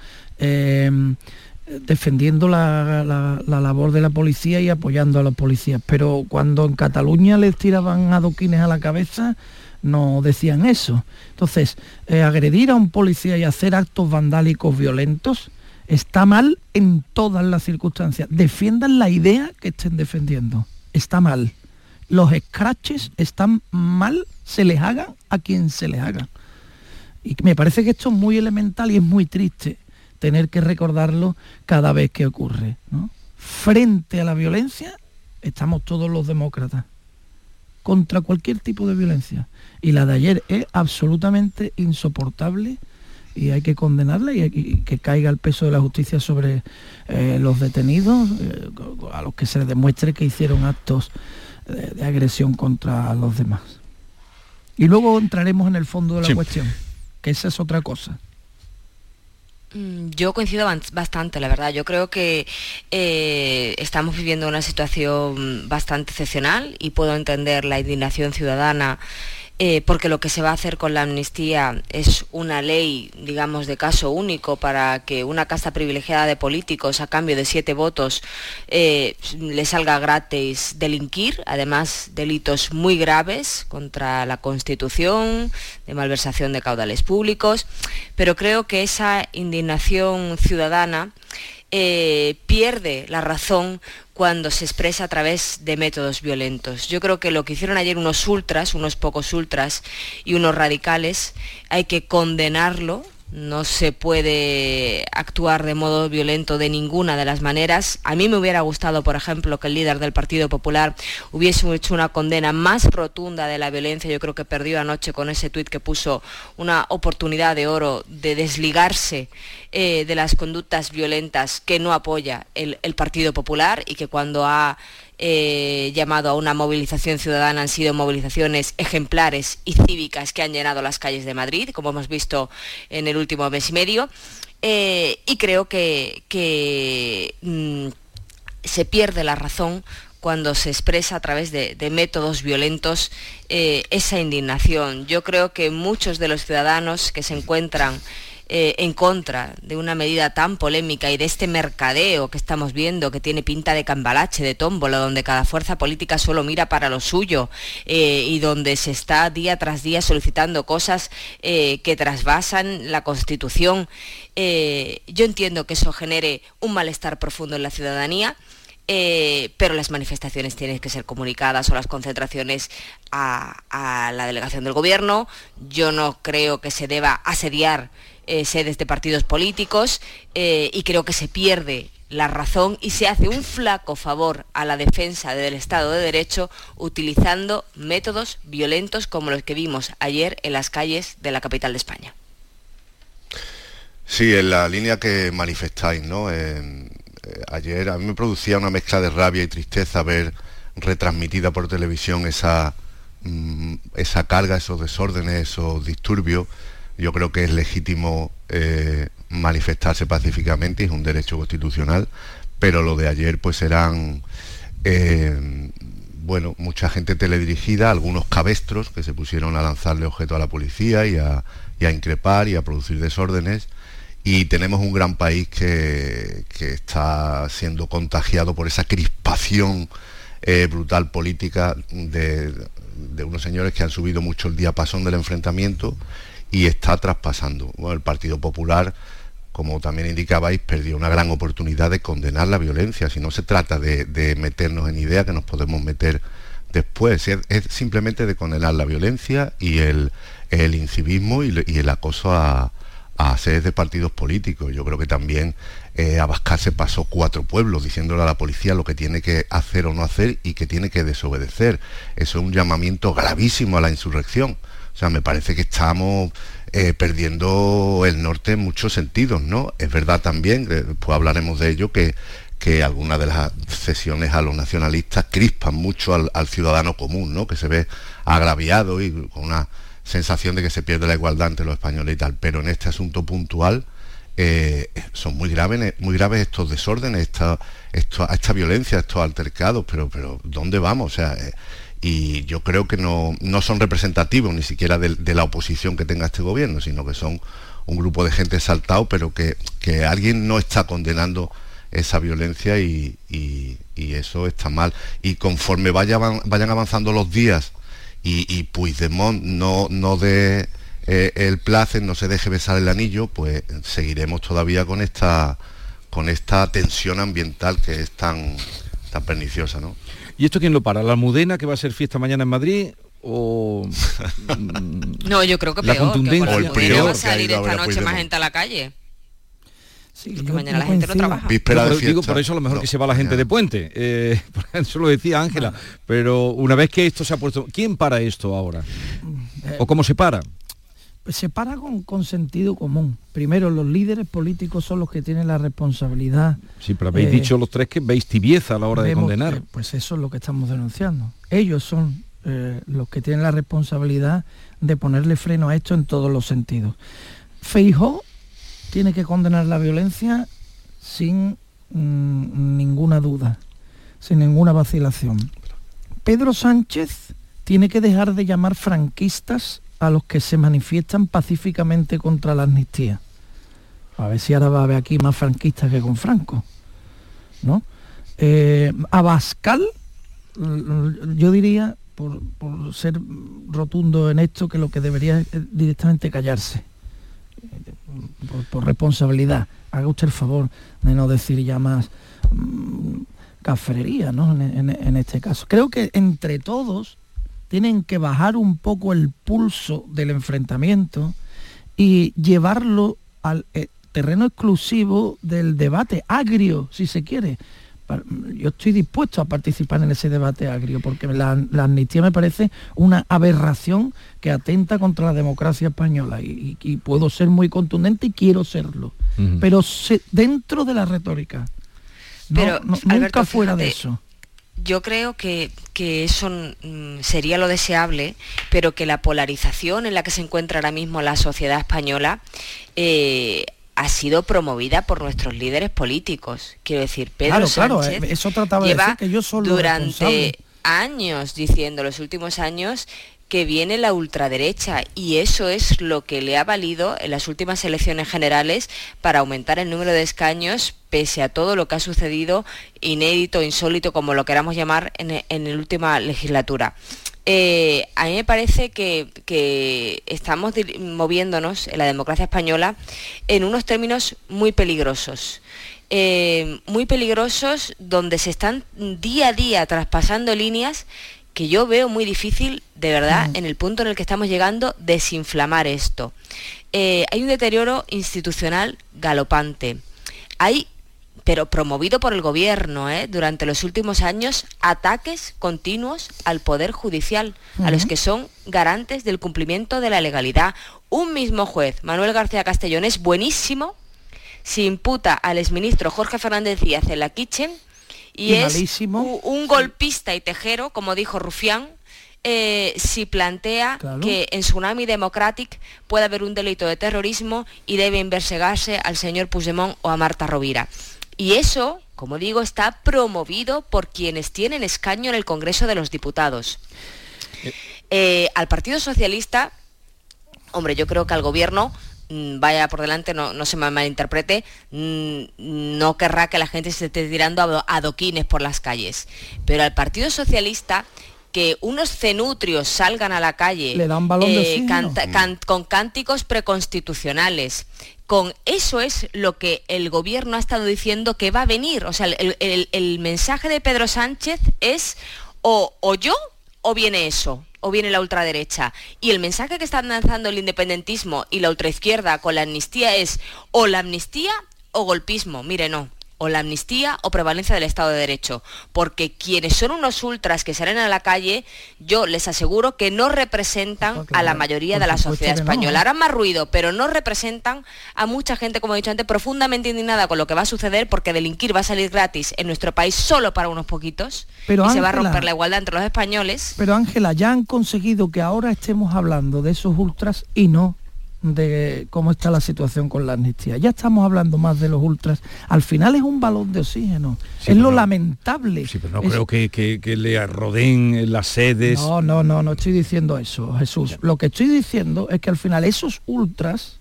defendiendo la, labor de la policía y apoyando a los policías. Pero cuando en Cataluña les tiraban adoquines a la cabeza, no decían eso. Entonces, eh, agredir a un policía y hacer actos vandálicos violentos está mal en todas las circunstancias. Defiendan la idea que estén defendiendo. Está mal. Los scratches están mal, se les hagan a quien se les haga. Y me parece que esto es muy elemental y es muy triste tener que recordarlo cada vez que ocurre. Frente a la violencia estamos todos los demócratas, contra cualquier tipo de violencia. Y la de ayer es absolutamente insoportable y hay que condenarla y, que caiga el peso de la justicia sobre eh, los detenidos, eh, a los que se les demuestre que hicieron actos de, agresión contra los demás. Y luego entraremos en el fondo de la cuestión, que esa es otra cosa. Mm, yo coincido bastante, la verdad. Yo creo que eh, estamos viviendo una situación bastante excepcional y puedo entender la indignación ciudadana eh, porque lo que se va a hacer con la amnistía es una ley, digamos, de caso único para que una casta privilegiada de políticos a cambio de siete votos eh, le salga gratis delinquir, además delitos muy graves contra la Constitución, de malversación de caudales públicos, pero creo que esa indignación ciudadana eh, pierde la razón cuando se expresa a través de métodos violentos. Yo creo que lo que hicieron ayer unos ultras, unos pocos ultras y unos radicales, hay que condenarlo no se puede actuar de modo violento de ninguna de las maneras. A mí me hubiera gustado, por ejemplo, que el líder del Partido Popular hubiese hecho una condena más rotunda de la violencia. Yo creo que perdió anoche con ese tuit que puso una oportunidad de oro de desligarse eh, de las conductas violentas que no apoya el Partido Popular y que cuando ha eh, llamado a una movilización ciudadana han sido movilizaciones ejemplares y cívicas que han llenado las calles de Madrid, como hemos visto en el último mes y medio. Eh, y creo que, mm, se pierde la razón cuando se expresa a través de, métodos violentos eh, esa indignación. Yo creo que muchos de los ciudadanos que se encuentran eh, en contra de una medida tan polémica y de este mercadeo que estamos viendo, que tiene pinta de cambalache, de tómbola, donde cada fuerza política solo mira para lo suyo eh, y donde se está día tras día solicitando cosas eh, que trasvasan la Constitución. yo entiendo que eso genere un malestar profundo en la ciudadanía. pero las manifestaciones tienen que ser comunicadas o las concentraciones a, a, la delegación del gobierno. Yo no creo que se deba asediar eh, sedes de partidos políticos eh, y creo que se pierde la razón y se hace un flaco favor a la defensa del Estado de Derecho utilizando métodos violentos como los que vimos ayer en las calles de la capital de España. Sí, en la línea que manifestáis, ¿no? Eh, ayer a mí me producía una mezcla de rabia y tristeza ver retransmitida por televisión esa, mm, esa carga, esos desórdenes, esos disturbios yo creo que es legítimo eh, manifestarse pacíficamente, es un derecho constitucional, pero lo de ayer pues eran, eh, bueno, mucha gente teledirigida, algunos cabestros que se pusieron a lanzarle objeto a la policía y a, increpar y a producir desórdenes. Y tenemos un gran país que, está siendo contagiado por esa crispación eh, brutal política de, unos señores que han subido mucho el diapasón del enfrentamiento y está traspasando. el Partido Popular, como también indicabais, perdió una gran oportunidad de condenar la violencia. Si no se trata de, meternos en ideas que nos podemos meter después, es, simplemente de condenar la violencia y el, incivismo y el acoso a, a sedes de partidos políticos. Yo creo que también eh, Abascal se pasó cuatro pueblos diciéndole a la policía lo que tiene que hacer o no hacer y que tiene que desobedecer. Eso es un llamamiento gravísimo a la insurrección. O sea, me parece que estamos eh, perdiendo el norte en muchos sentidos, ¿no? Es verdad también, después hablaremos de ello, que, que algunas de las cesiones a los nacionalistas crispan mucho al, ciudadano común, ¿no? Que se ve agraviado y con una sensación de que se pierde la igualdad entre los españoles y tal, pero en este asunto puntual eh, son muy graves, muy graves estos desórdenes, esta, esta violencia, estos altercados, pero, pero ¿dónde vamos? O sea, eh, y yo creo que no, no son representativos ni siquiera de, la oposición que tenga este gobierno, sino que son un grupo de gente saltado, pero que, que alguien no está condenando esa violencia y, y, eso está mal. Y conforme vayan avanzando los días y, y Puigdemont no, no dé eh, el placer, no se deje besar el anillo, pues seguiremos todavía con esta, con esta tensión ambiental que es tan, tan perniciosa. ¿no? ¿Y esto quién lo para? ¿La Almudena que va a ser fiesta mañana en Madrid? o (laughs) no yo creo que peor que por el prior, va a salir esta noche más gente a la calle Sí, porque mañana la gente no trabaja. digo, por eso a lo mejor que se va la gente de puente. (laughs) Eh, eso lo decía Ángela. Pero una vez que esto se ha puesto... ¿Quién para esto ahora? ¿O cómo se para? Se para con, sentido común. Primero, los líderes políticos son los que tienen la responsabilidad. Sí, pero habéis eh, dicho los tres que veis tibieza a la hora de condenar. pues eso es lo que estamos denunciando. Ellos son eh, los que tienen la responsabilidad de ponerle freno a esto en todos los sentidos. Feijó tiene que condenar la violencia sin mm, ninguna duda, sin ninguna vacilación. Pedro Sánchez tiene que dejar de llamar franquistas a los que se manifiestan pacíficamente contra la amnistía. A ver si ahora va a haber aquí más franquistas que con Franco. ¿no? Eh, Abascal, yo diría, por, por, ser rotundo en esto, que lo que debería es directamente callarse por, responsabilidad, haga usted el favor de no decir ya más mm, cafrería, ¿no? En, este caso. Creo que entre todos tienen que bajar un poco el pulso del enfrentamiento y llevarlo al eh, terreno exclusivo del debate agrio, si se quiere, yo estoy dispuesto a participar en ese debate agrio, porque la, amnistía me parece una aberración que atenta contra la democracia española y, puedo ser muy contundente y quiero serlo, pero dentro de la retórica, pero, nunca fuera de eso. Yo creo que, eso mm, sería lo deseable, pero que la polarización en la que se encuentra ahora mismo la sociedad española eh, ha sido promovida por nuestros líderes políticos. Quiero decir, Pedro Sánchez eh, eso trataba lleva de decir que yo solo durante años diciendo, los últimos años, que viene la ultraderecha y eso es lo que le ha valido en las últimas elecciones generales para aumentar el número de escaños pese a todo lo que ha sucedido inédito, insólito, como lo queramos llamar, en, en la última legislatura. Eh, a mí me parece que, estamos moviéndonos en la democracia española en unos términos muy peligrosos. Eh, muy peligrosos donde se están día a día traspasando líneas que yo veo muy difícil, de verdad, en el punto en el que estamos llegando, desinflamar esto. Eh, hay un deterioro institucional galopante. Hay pero promovido por el gobierno ¿eh? durante los últimos años, ataques continuos al Poder Judicial, a los que son garantes del cumplimiento de la legalidad. Un mismo juez, Manuel García Castellón, es buenísimo si imputa al exministro Jorge Fernández Díaz en la Kitchen y, es un, golpista y tejero, como dijo Rufián, eh, si plantea que en Tsunami Democratic puede haber un delito de terrorismo y debe investigarse al señor Puigdemont o a Marta Rovira. Y eso, como digo, está promovido por quienes tienen escaño en el Congreso de los Diputados. Eh, al Partido Socialista, hombre, yo creo que al Gobierno mm, vaya por delante, no, no se me malinterprete, mm, no querrá que la gente se esté tirando a adoquines por las calles. Pero al Partido Socialista que unos cenutrios salgan a la calle Le dan balón de eh, oxígeno. canta- can- con cánticos preconstitucionales. Con eso es lo que el gobierno ha estado diciendo que va a venir. O sea, el, mensaje de Pedro Sánchez es o, o yo o viene eso, o viene la ultraderecha. Y el mensaje que están lanzando el independentismo y la ultraizquierda con la amnistía es o la amnistía o golpismo. Mire, no. O la amnistía o prevalencia del Estado de Derecho. Porque quienes son unos ultras que salen a la calle, yo les aseguro que no representan a la mayoría de la sociedad que no. española. Harán más ruido, pero no representan a mucha gente, como he dicho antes, profundamente indignada con lo que va a suceder porque delinquir va a salir gratis en nuestro país solo para unos poquitos Pero, y se va a romper la igualdad entre los españoles. Pero Ángela, ya han conseguido que ahora estemos hablando de esos ultras y no de cómo está la situación con la amnistía. Ya estamos hablando más de los ultras. Al final es un balón de oxígeno. es lo lamentable. No Es- creo que, que- que le rodeen las sedes. No, no, no, no estoy diciendo eso, Jesús. Lo que estoy diciendo es que al final esos ultras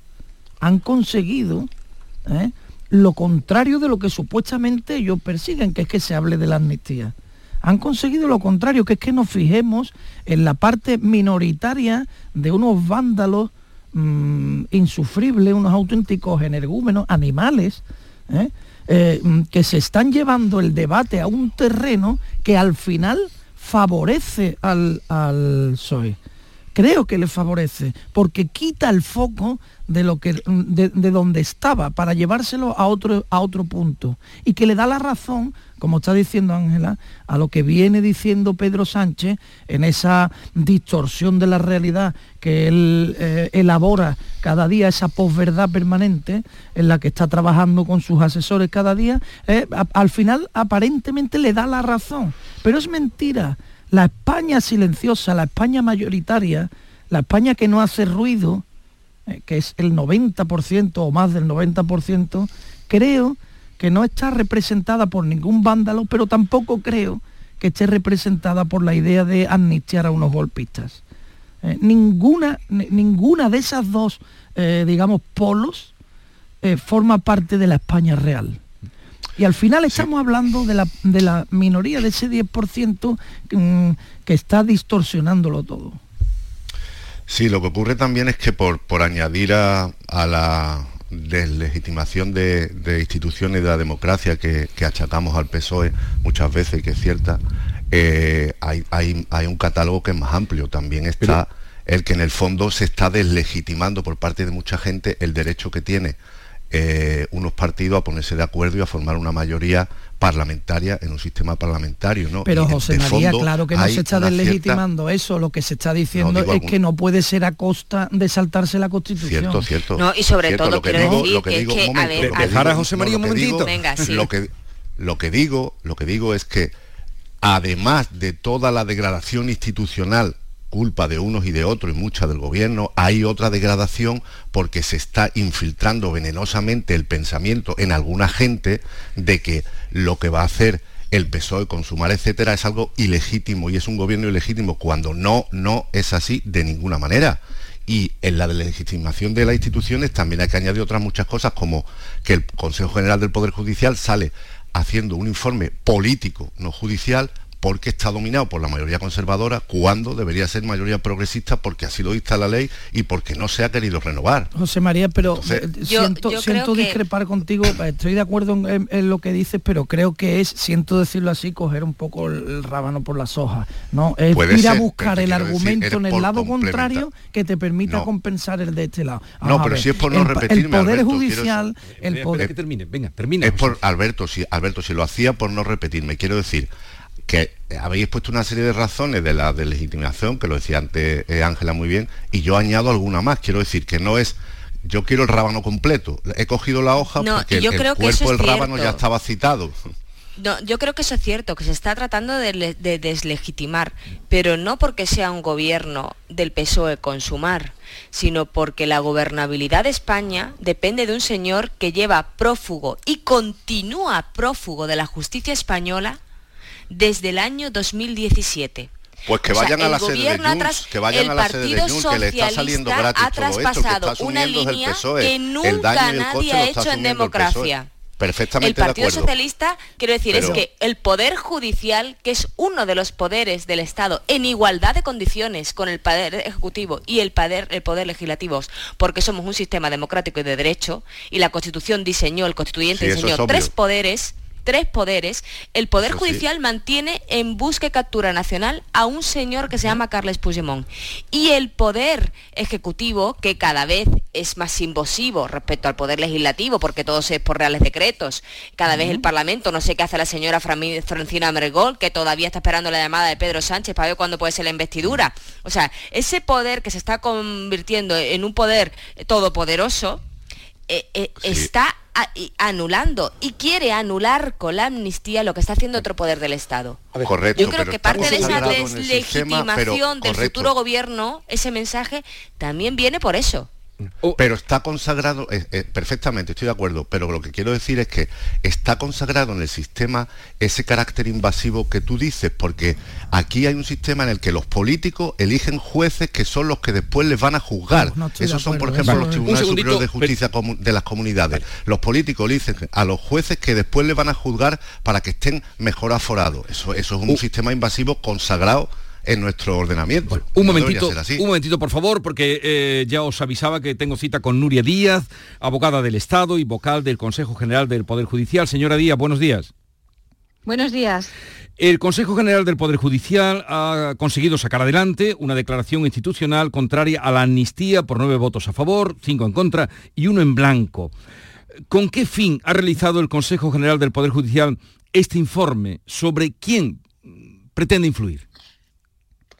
han conseguido ¿eh? lo contrario de lo que supuestamente ellos persiguen, que es que se hable de la amnistía. Han conseguido lo contrario, que es que nos fijemos en la parte minoritaria de unos vándalos mm, insufribles, unos auténticos energúmenos, animales, ¿eh? Eh, mm, que se están llevando el debate a un terreno que al final favorece al, al PSOE. Creo que le favorece, porque quita el foco de lo que de, de donde estaba para llevárselo a otro a otro punto y que le da la razón, como está diciendo Ángela, a lo que viene diciendo Pedro Sánchez en esa distorsión de la realidad que él eh, elabora cada día esa posverdad permanente en la que está trabajando con sus asesores cada día, eh, al final aparentemente le da la razón, pero es mentira. La España silenciosa, la España mayoritaria, la España que no hace ruido, eh, que es el 90% o más del 90%, creo que no está representada por ningún vándalo, pero tampoco creo que esté representada por la idea de amnistiar a unos golpistas. Eh, ninguna, ni- ninguna de esas dos, eh, digamos, polos forma parte de la España real. Y al final estamos hablando de la, de la minoría, de ese 10% mm, que está distorsionándolo todo. Sí, lo que ocurre también es que por, por añadir a, a la deslegitimación de, de instituciones de la democracia que, que achacamos al PSOE muchas veces, que es cierta, eh, hay, hay- hay un catálogo que es más amplio. También está el que en el fondo se está deslegitimando por parte de mucha gente el derecho que tiene eh, unos partidos a ponerse de acuerdo y a formar una mayoría parlamentaria en un sistema parlamentario. ¿no? Pero José de María, fondo claro que no se está cierta- deslegitimando eso, lo que se está diciendo No, es algún- que no puede ser a costa de saltarse la Constitución. Cierto, cierto. No, y sobre Cierto, todo lo que quiero digo- decir lo que que, digo, que, un momento, a ver, lo que a- digo- no, lo que digo- Venga, sí. Lo que, lo que digo, lo que digo es que además de toda la degradación institucional culpa de unos y de otros y mucha del gobierno, hay otra degradación porque se está infiltrando venenosamente el pensamiento en alguna gente de que lo que va a hacer el PSOE con Sumar, etcétera, es algo ilegítimo y es un gobierno ilegítimo cuando no, no es así de ninguna manera. Y en la legitimación de las instituciones también hay que añadir otras muchas cosas como que el Consejo General del Poder Judicial sale haciendo un informe político, no judicial, porque está dominado por la mayoría conservadora cuando debería ser mayoría progresista porque así lo dicta la ley y porque no se ha querido renovar. José María, pero Entonces- eh, Yo- siento, yo siento creo que- discrepar contigo, eh, estoy de acuerdo en, en- en lo que dices, pero creo que es, siento decirlo así, coger un poco el, el rábano por las hojas, ¿no? Es Puede ir a buscar el decir, argumento en el lado contrario que te permita No. compensar el de este lado. No, Vamos pero si es por no el, pa- el repetirme, Poder Alberto, quiero- Judicial, el poder... que termine, venga, termina. Es por Alberto, si Alberto, si lo hacía por no repetirme, quiero decir que habéis puesto una serie de razones de la deslegitimación, que lo decía antes eh, Ángela muy bien, y yo añado alguna más. Quiero decir que no es yo quiero el rábano completo. He cogido la hoja No, porque yo el, el creo que eso cuerpo es del rábano ya estaba citado. No, yo creo que eso es cierto, que se está tratando de, de deslegitimar, pero no porque sea un gobierno del PSOE con Sumar, sino porque la gobernabilidad de España depende de un señor que lleva prófugo y continúa prófugo de la justicia española desde el año 2017. Pues que O sea, vayan a la sede de Junts, que vayan el a la sede de Partido Junts, que le está saliendo Socialista gratis ha todo esto, el que traspasado está una línea PSOE. que nunca nadie ha hecho en PSOE. democracia. Perfectamente el Partido de acuerdo. Socialista, quiero decir, Pero- es que el Poder Judicial, que es uno de los poderes del Estado, en igualdad de condiciones con el Poder Ejecutivo y el Poder, el poder Legislativo, porque somos un sistema democrático y de derecho, y la Constitución diseñó, el Constituyente Sí, diseñó es tres poderes, tres poderes, el Poder sí. Judicial mantiene en busca y captura nacional a un señor que se llama Carles Puigdemont. Y el Poder Ejecutivo, que cada vez es más invasivo respecto al Poder Legislativo, porque todo se es por reales decretos, cada vez el Parlamento, no sé qué hace la señora Francina Mergol, que todavía está esperando la llamada de Pedro Sánchez para ver cuándo puede ser la investidura. O sea, ese poder que se está convirtiendo en un poder todopoderoso, eh, eh, está anulando y quiere anular con la amnistía lo que está haciendo otro poder del Estado. Correcto, Yo creo que parte de esa sistema, deslegitimación pero- del futuro gobierno, ese mensaje, también viene por eso. Pero está consagrado, eh, eh, perfectamente, estoy de acuerdo, pero lo que quiero decir es que está consagrado en el sistema ese carácter invasivo que tú dices, porque aquí hay un sistema en el que los políticos eligen jueces que son los que después les van a juzgar. No, no Esos son, por ejemplo, eso los es- tribunales superiores de justicia de las comunidades. Los políticos eligen a los jueces que después les van a juzgar para que estén mejor aforados. Eso, eso es un sistema invasivo consagrado en nuestro ordenamiento. Un No momentito, un momentito, por favor, porque eh, ya os avisaba que tengo cita con Nuria Díaz, abogada del Estado y vocal del Consejo General del Poder Judicial. Señora Díaz, buenos días. Buenos días. El Consejo General del Poder Judicial ha conseguido sacar adelante una declaración institucional contraria a la amnistía por nueve votos a favor, cinco en contra y uno en blanco. ¿Con qué fin ha realizado el Consejo General del Poder Judicial este informe sobre quién pretende influir?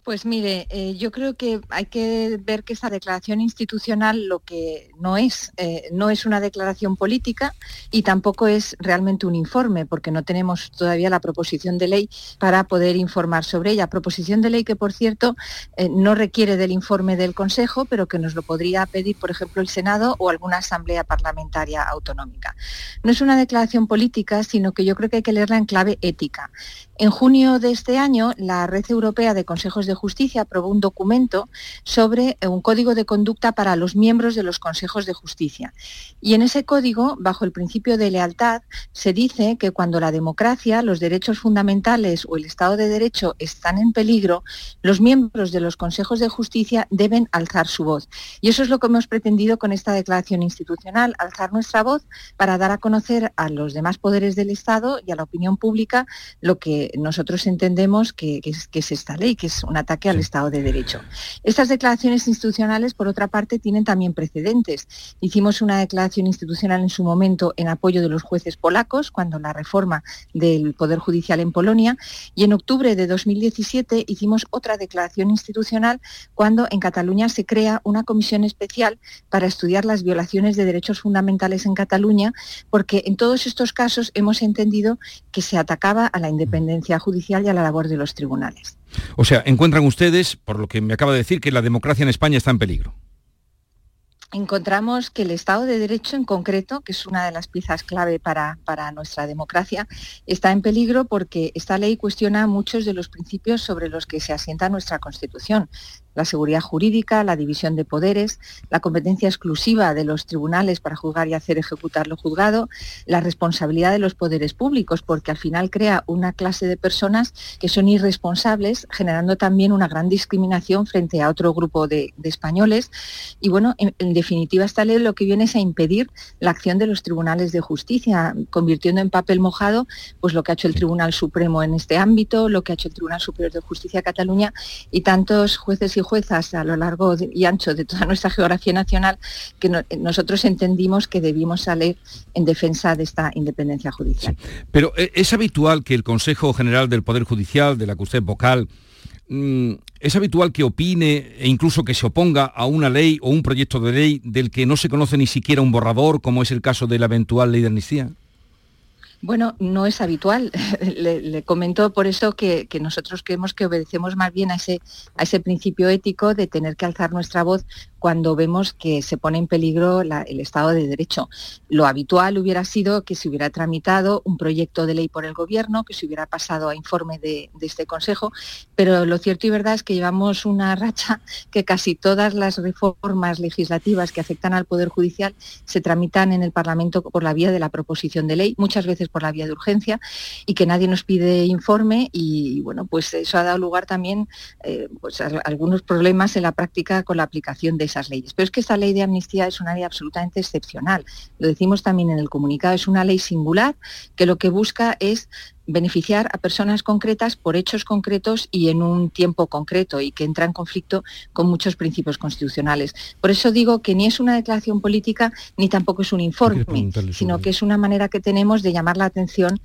Pues mire, eh, yo creo que hay que ver que esta declaración institucional lo que no es, eh, no es una declaración política y tampoco es realmente un informe, porque no tenemos todavía la proposición de ley para poder informar sobre ella. Proposición de ley que, por cierto, eh, no requiere del informe del Consejo, pero que nos lo podría pedir, por ejemplo, el Senado o alguna Asamblea Parlamentaria Autonómica. No es una declaración política, sino que yo creo que hay que leerla en clave ética. En junio de este año, la Red Europea de Consejos de Justicia aprobó un documento sobre eh, un código de conducta para los miembros de los consejos de justicia. Y en ese código, bajo el principio de lealtad, se dice que cuando la democracia, los derechos fundamentales o el Estado de Derecho están en peligro, los miembros de los consejos de justicia deben alzar su voz. Y eso es lo que hemos pretendido con esta declaración institucional, alzar nuestra voz para dar a conocer a los demás poderes del Estado y a la opinión pública lo que nosotros entendemos que, que es, que es esta ley, que es un ataque al Estado de Derecho. Estas declaraciones institucionales, por otra parte, tienen también precedentes. Hicimos una declaración institucional en su momento en apoyo de los jueces polacos, cuando la reforma del Poder Judicial en Polonia, y en octubre de 2017 hicimos otra declaración institucional cuando en Cataluña se crea una comisión especial para estudiar las violaciones de derechos fundamentales en Cataluña, porque en todos estos casos hemos entendido que se atacaba a la independencia judicial y a la labor de los tribunales. O sea, encuentran ustedes, por lo que me acaba de decir, que la democracia en España está en peligro. encontramos que el Estado de Derecho en concreto, que es una de las piezas clave para, para, nuestra democracia, está en peligro porque esta ley cuestiona muchos de los principios sobre los que se asienta nuestra Constitución. La seguridad jurídica, la división de poderes, la competencia exclusiva de los tribunales para juzgar y hacer ejecutar lo juzgado, la responsabilidad de los poderes públicos, porque al final crea una clase de personas que son irresponsables, generando también una gran discriminación frente a otro grupo de, de españoles. Y bueno, en, en definitiva, esta ley lo que viene es a impedir la acción de los tribunales de justicia, convirtiendo en papel mojado pues lo que ha hecho el Tribunal Supremo en este ámbito, lo que ha hecho el Tribunal Superior de Justicia de Cataluña y tantos jueces y juezas a lo largo y ancho de toda nuestra geografía nacional que no, nosotros entendimos que debimos salir en defensa de esta independencia judicial. Pero eh, es habitual que el Consejo General del Poder Judicial, de la que vocal, mm, es habitual que opine e incluso que se oponga a una ley o un proyecto de ley del que no se conoce ni siquiera un borrador, como es el caso de la eventual ley de amnistía. Bueno, no es habitual. (laughs) le, comento por eso que, nosotros creemos que obedecemos más bien a ese, a ese principio ético de tener que alzar nuestra voz cuando vemos que se pone en peligro el Estado de Derecho. Lo habitual hubiera sido que se hubiera tramitado un proyecto de ley por el Gobierno, que se hubiera pasado a informe de, este Consejo, pero lo cierto y verdad es que llevamos una racha que casi todas las reformas legislativas que afectan al Poder Judicial se tramitan en el Parlamento por la vía de la proposición de ley, muchas veces por la vía de urgencia, y que nadie nos pide informe y bueno, pues eso ha dado lugar también eh, pues a algunos problemas en la práctica con la aplicación de Pero es que esta ley de amnistía es una ley absolutamente excepcional. Lo decimos también en el comunicado, es una ley singular que lo que busca es beneficiar a personas concretas por hechos concretos y en un tiempo concreto y que entra en conflicto con muchos principios constitucionales. Por eso digo que ni es una declaración política ni tampoco es un informe, sino que es una manera que tenemos de llamar la atención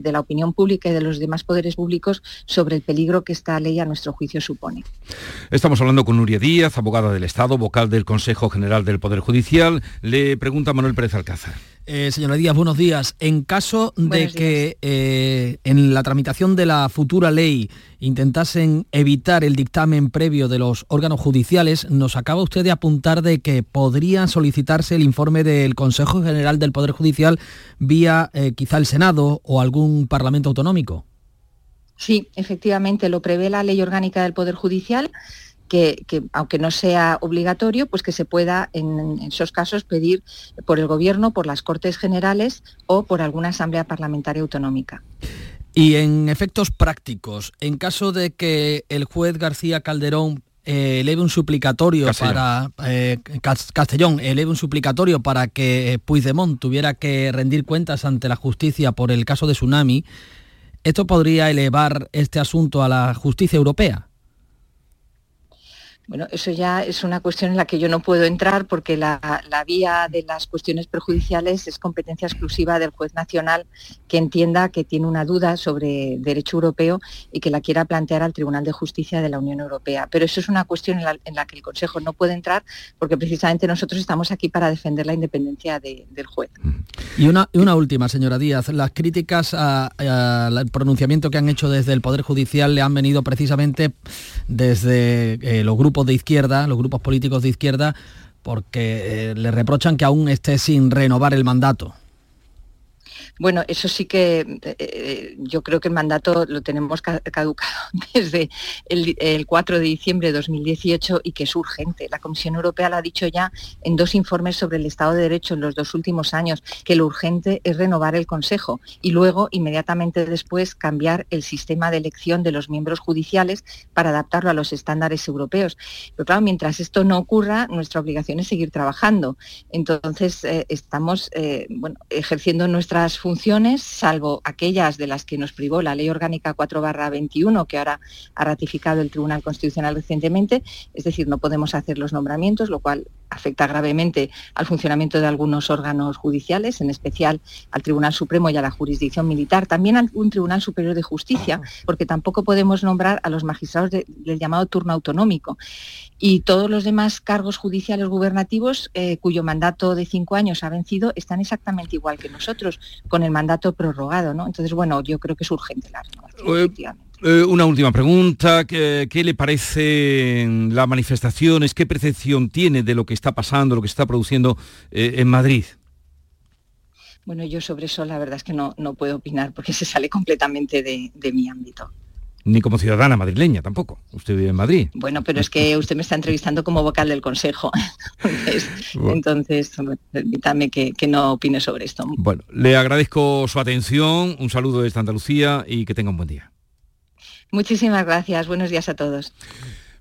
de la opinión pública y de los demás poderes públicos sobre el peligro que esta ley a nuestro juicio supone. Estamos hablando con Nuria Díaz, abogada del Estado, vocal del Consejo General del Poder Judicial. Le pregunta Manuel Pérez Alcázar. Eh, señora Díaz, buenos días. En caso de que eh, en la tramitación de la futura ley intentasen evitar el dictamen previo de los órganos judiciales, nos acaba usted de apuntar de que podría solicitarse el informe del Consejo General del Poder Judicial vía eh, quizá el Senado o algún Parlamento autonómico. Sí, efectivamente, lo prevé la Ley Orgánica del Poder Judicial que, aunque no sea obligatorio, pues que se pueda en, esos casos pedir por el Gobierno, por las Cortes Generales o por alguna Asamblea Parlamentaria Autonómica. Y en efectos prácticos, en caso de que el juez García Calderón eh, eleve un suplicatorio para eh, Castellón eleve un suplicatorio para que Puigdemont tuviera que rendir cuentas ante la justicia por el caso de Tsunami, ¿esto podría elevar este asunto a la justicia europea? Bueno, eso ya es una cuestión en la que yo no puedo entrar porque la, vía de las cuestiones perjudiciales es competencia exclusiva del juez nacional que entienda que tiene una duda sobre derecho europeo y que la quiera plantear al Tribunal de Justicia de la Unión Europea. Pero eso es una cuestión en la, que el Consejo no puede entrar porque precisamente nosotros estamos aquí para defender la independencia del juez. Y una, una última, señora Díaz. Las críticas al pronunciamiento que han hecho desde el Poder Judicial le han venido precisamente desde eh, los grupos de izquierda, los grupos políticos de izquierda, porque eh, le reprochan que aún esté sin renovar el mandato. Bueno, eso sí que eh, eh, yo creo que el mandato lo tenemos caducado (laughs) desde el, 4 de diciembre de 2018 y que es urgente. La Comisión Europea lo ha dicho ya en dos informes sobre el Estado de Derecho en los dos últimos años, que lo urgente es renovar el Consejo y luego, inmediatamente después, cambiar el sistema de elección de los miembros judiciales para adaptarlo a los estándares europeos. Pero claro, mientras esto no ocurra, nuestra obligación es seguir trabajando. Entonces, eh, estamos bueno, ejerciendo nuestras funciones salvo aquellas de las que nos privó la Ley Orgánica 4-21, que ahora ha ratificado el Tribunal Constitucional recientemente, es decir, no podemos hacer los nombramientos, lo cual afecta gravemente al funcionamiento de algunos órganos judiciales, en especial al Tribunal Supremo y a la jurisdicción militar, también a un Tribunal Superior de Justicia, porque tampoco podemos nombrar a los magistrados del llamado turno autonómico y todos los demás cargos judiciales gubernativos eh, cuyo mandato de cinco años ha vencido están exactamente igual que nosotros, con el mandato prorrogado. ¿no? Entonces, bueno, yo creo que es urgente la renovación. Eh, eh, una última pregunta. ¿Qué, le parecen las manifestaciones? ¿Qué percepción tiene de lo que está pasando, lo que está produciendo en Madrid? Bueno, yo sobre eso la verdad es que no, no puedo opinar porque (laughs) se sale completamente de mi ámbito ni como ciudadana madrileña tampoco. Usted vive en Madrid. Bueno, pero es que (laughs) usted me está entrevistando como vocal del Consejo. (laughs) entonces, permítame que, no opine sobre esto. Bueno, le agradezco su atención, un saludo desde Andalucía y que tenga un buen día. Muchísimas gracias, buenos días a todos.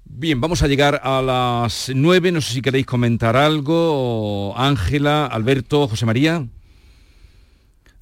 Bien, vamos a llegar a las nueve, no sé si queréis comentar algo, Ángela, Alberto, José María.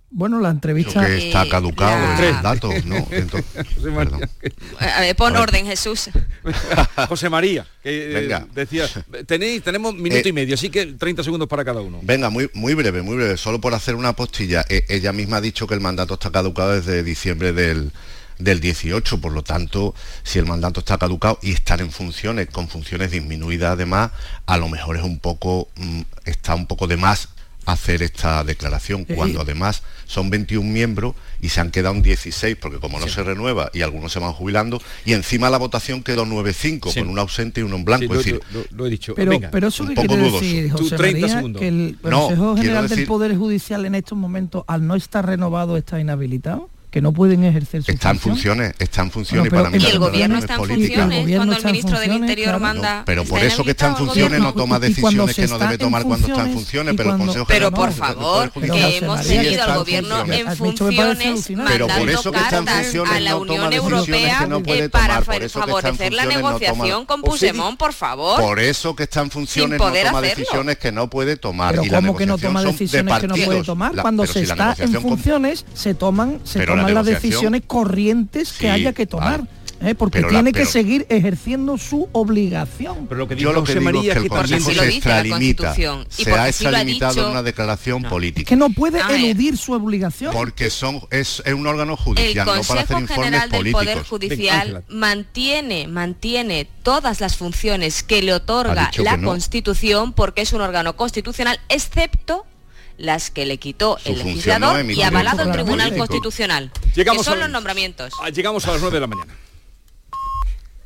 Bueno, la entrevista... que está caducado el dato, ¿no? (laughs) a ver, pon orden, Jesús. (laughs) José María, que eh, decía, tenéis, tenemos minuto y eh, medio, así que 30 segundos para cada uno. Venga, muy, muy breve, muy breve, solo por hacer una postilla. E, ella misma ha dicho que el mandato está caducado desde diciembre del, del 18, por lo tanto, si el mandato está caducado y estar en funciones, con funciones disminuidas además, a lo mejor es un poco, mm, está un poco de más hacer esta declaración, cuando además son 21 miembros y se han quedado 16, porque como no se renueva y algunos se van jubilando, y encima la votación quedó 9-5, con un ausente y uno en blanco. es decir, lo, he dicho. Pero, pero eso que quiere decir, José María, que el Consejo General del Poder Judicial en estos momentos, al no estar renovado, está inhabilitado que no pueden ejercer su Están función? funciones, están funciones bueno, y para mí y el gobierno está en funciones cuando el ministro del Interior claro. manda... No, pero por eso que está en funciones no toma decisiones que no debe tomar cuando está en funciones, pero el Consejo Pero por favor, que hemos tenido al gobierno en funciones mandando cartas a la Unión Europea para favorecer la negociación con Puigdemont, por favor. Por eso que está en funciones no toma decisiones que no puede tomar. Pero ¿cómo que no toma decisiones que no puede tomar? Cuando se está en funciones se toman se toman las decisiones corrientes que haya que tomar. ¿eh? porque tiene que seguir ejerciendo su obligación. Pero lo que Yo lo que digo es que el Consejo se extralimita, se ha extralimitado en una declaración política. que no puede eludir su obligación. Porque son es, es un órgano judicial, el no para hacer informes General del políticos. Poder Judicial mantiene, mantiene todas las funciones que le otorga la que no. Constitución porque es un órgano constitucional, excepto las que le quitó Su el legislador no y avalado el Tribunal. Constitucional. Llegamos que son a- los nombramientos. Llegamos a las 9 de la mañana.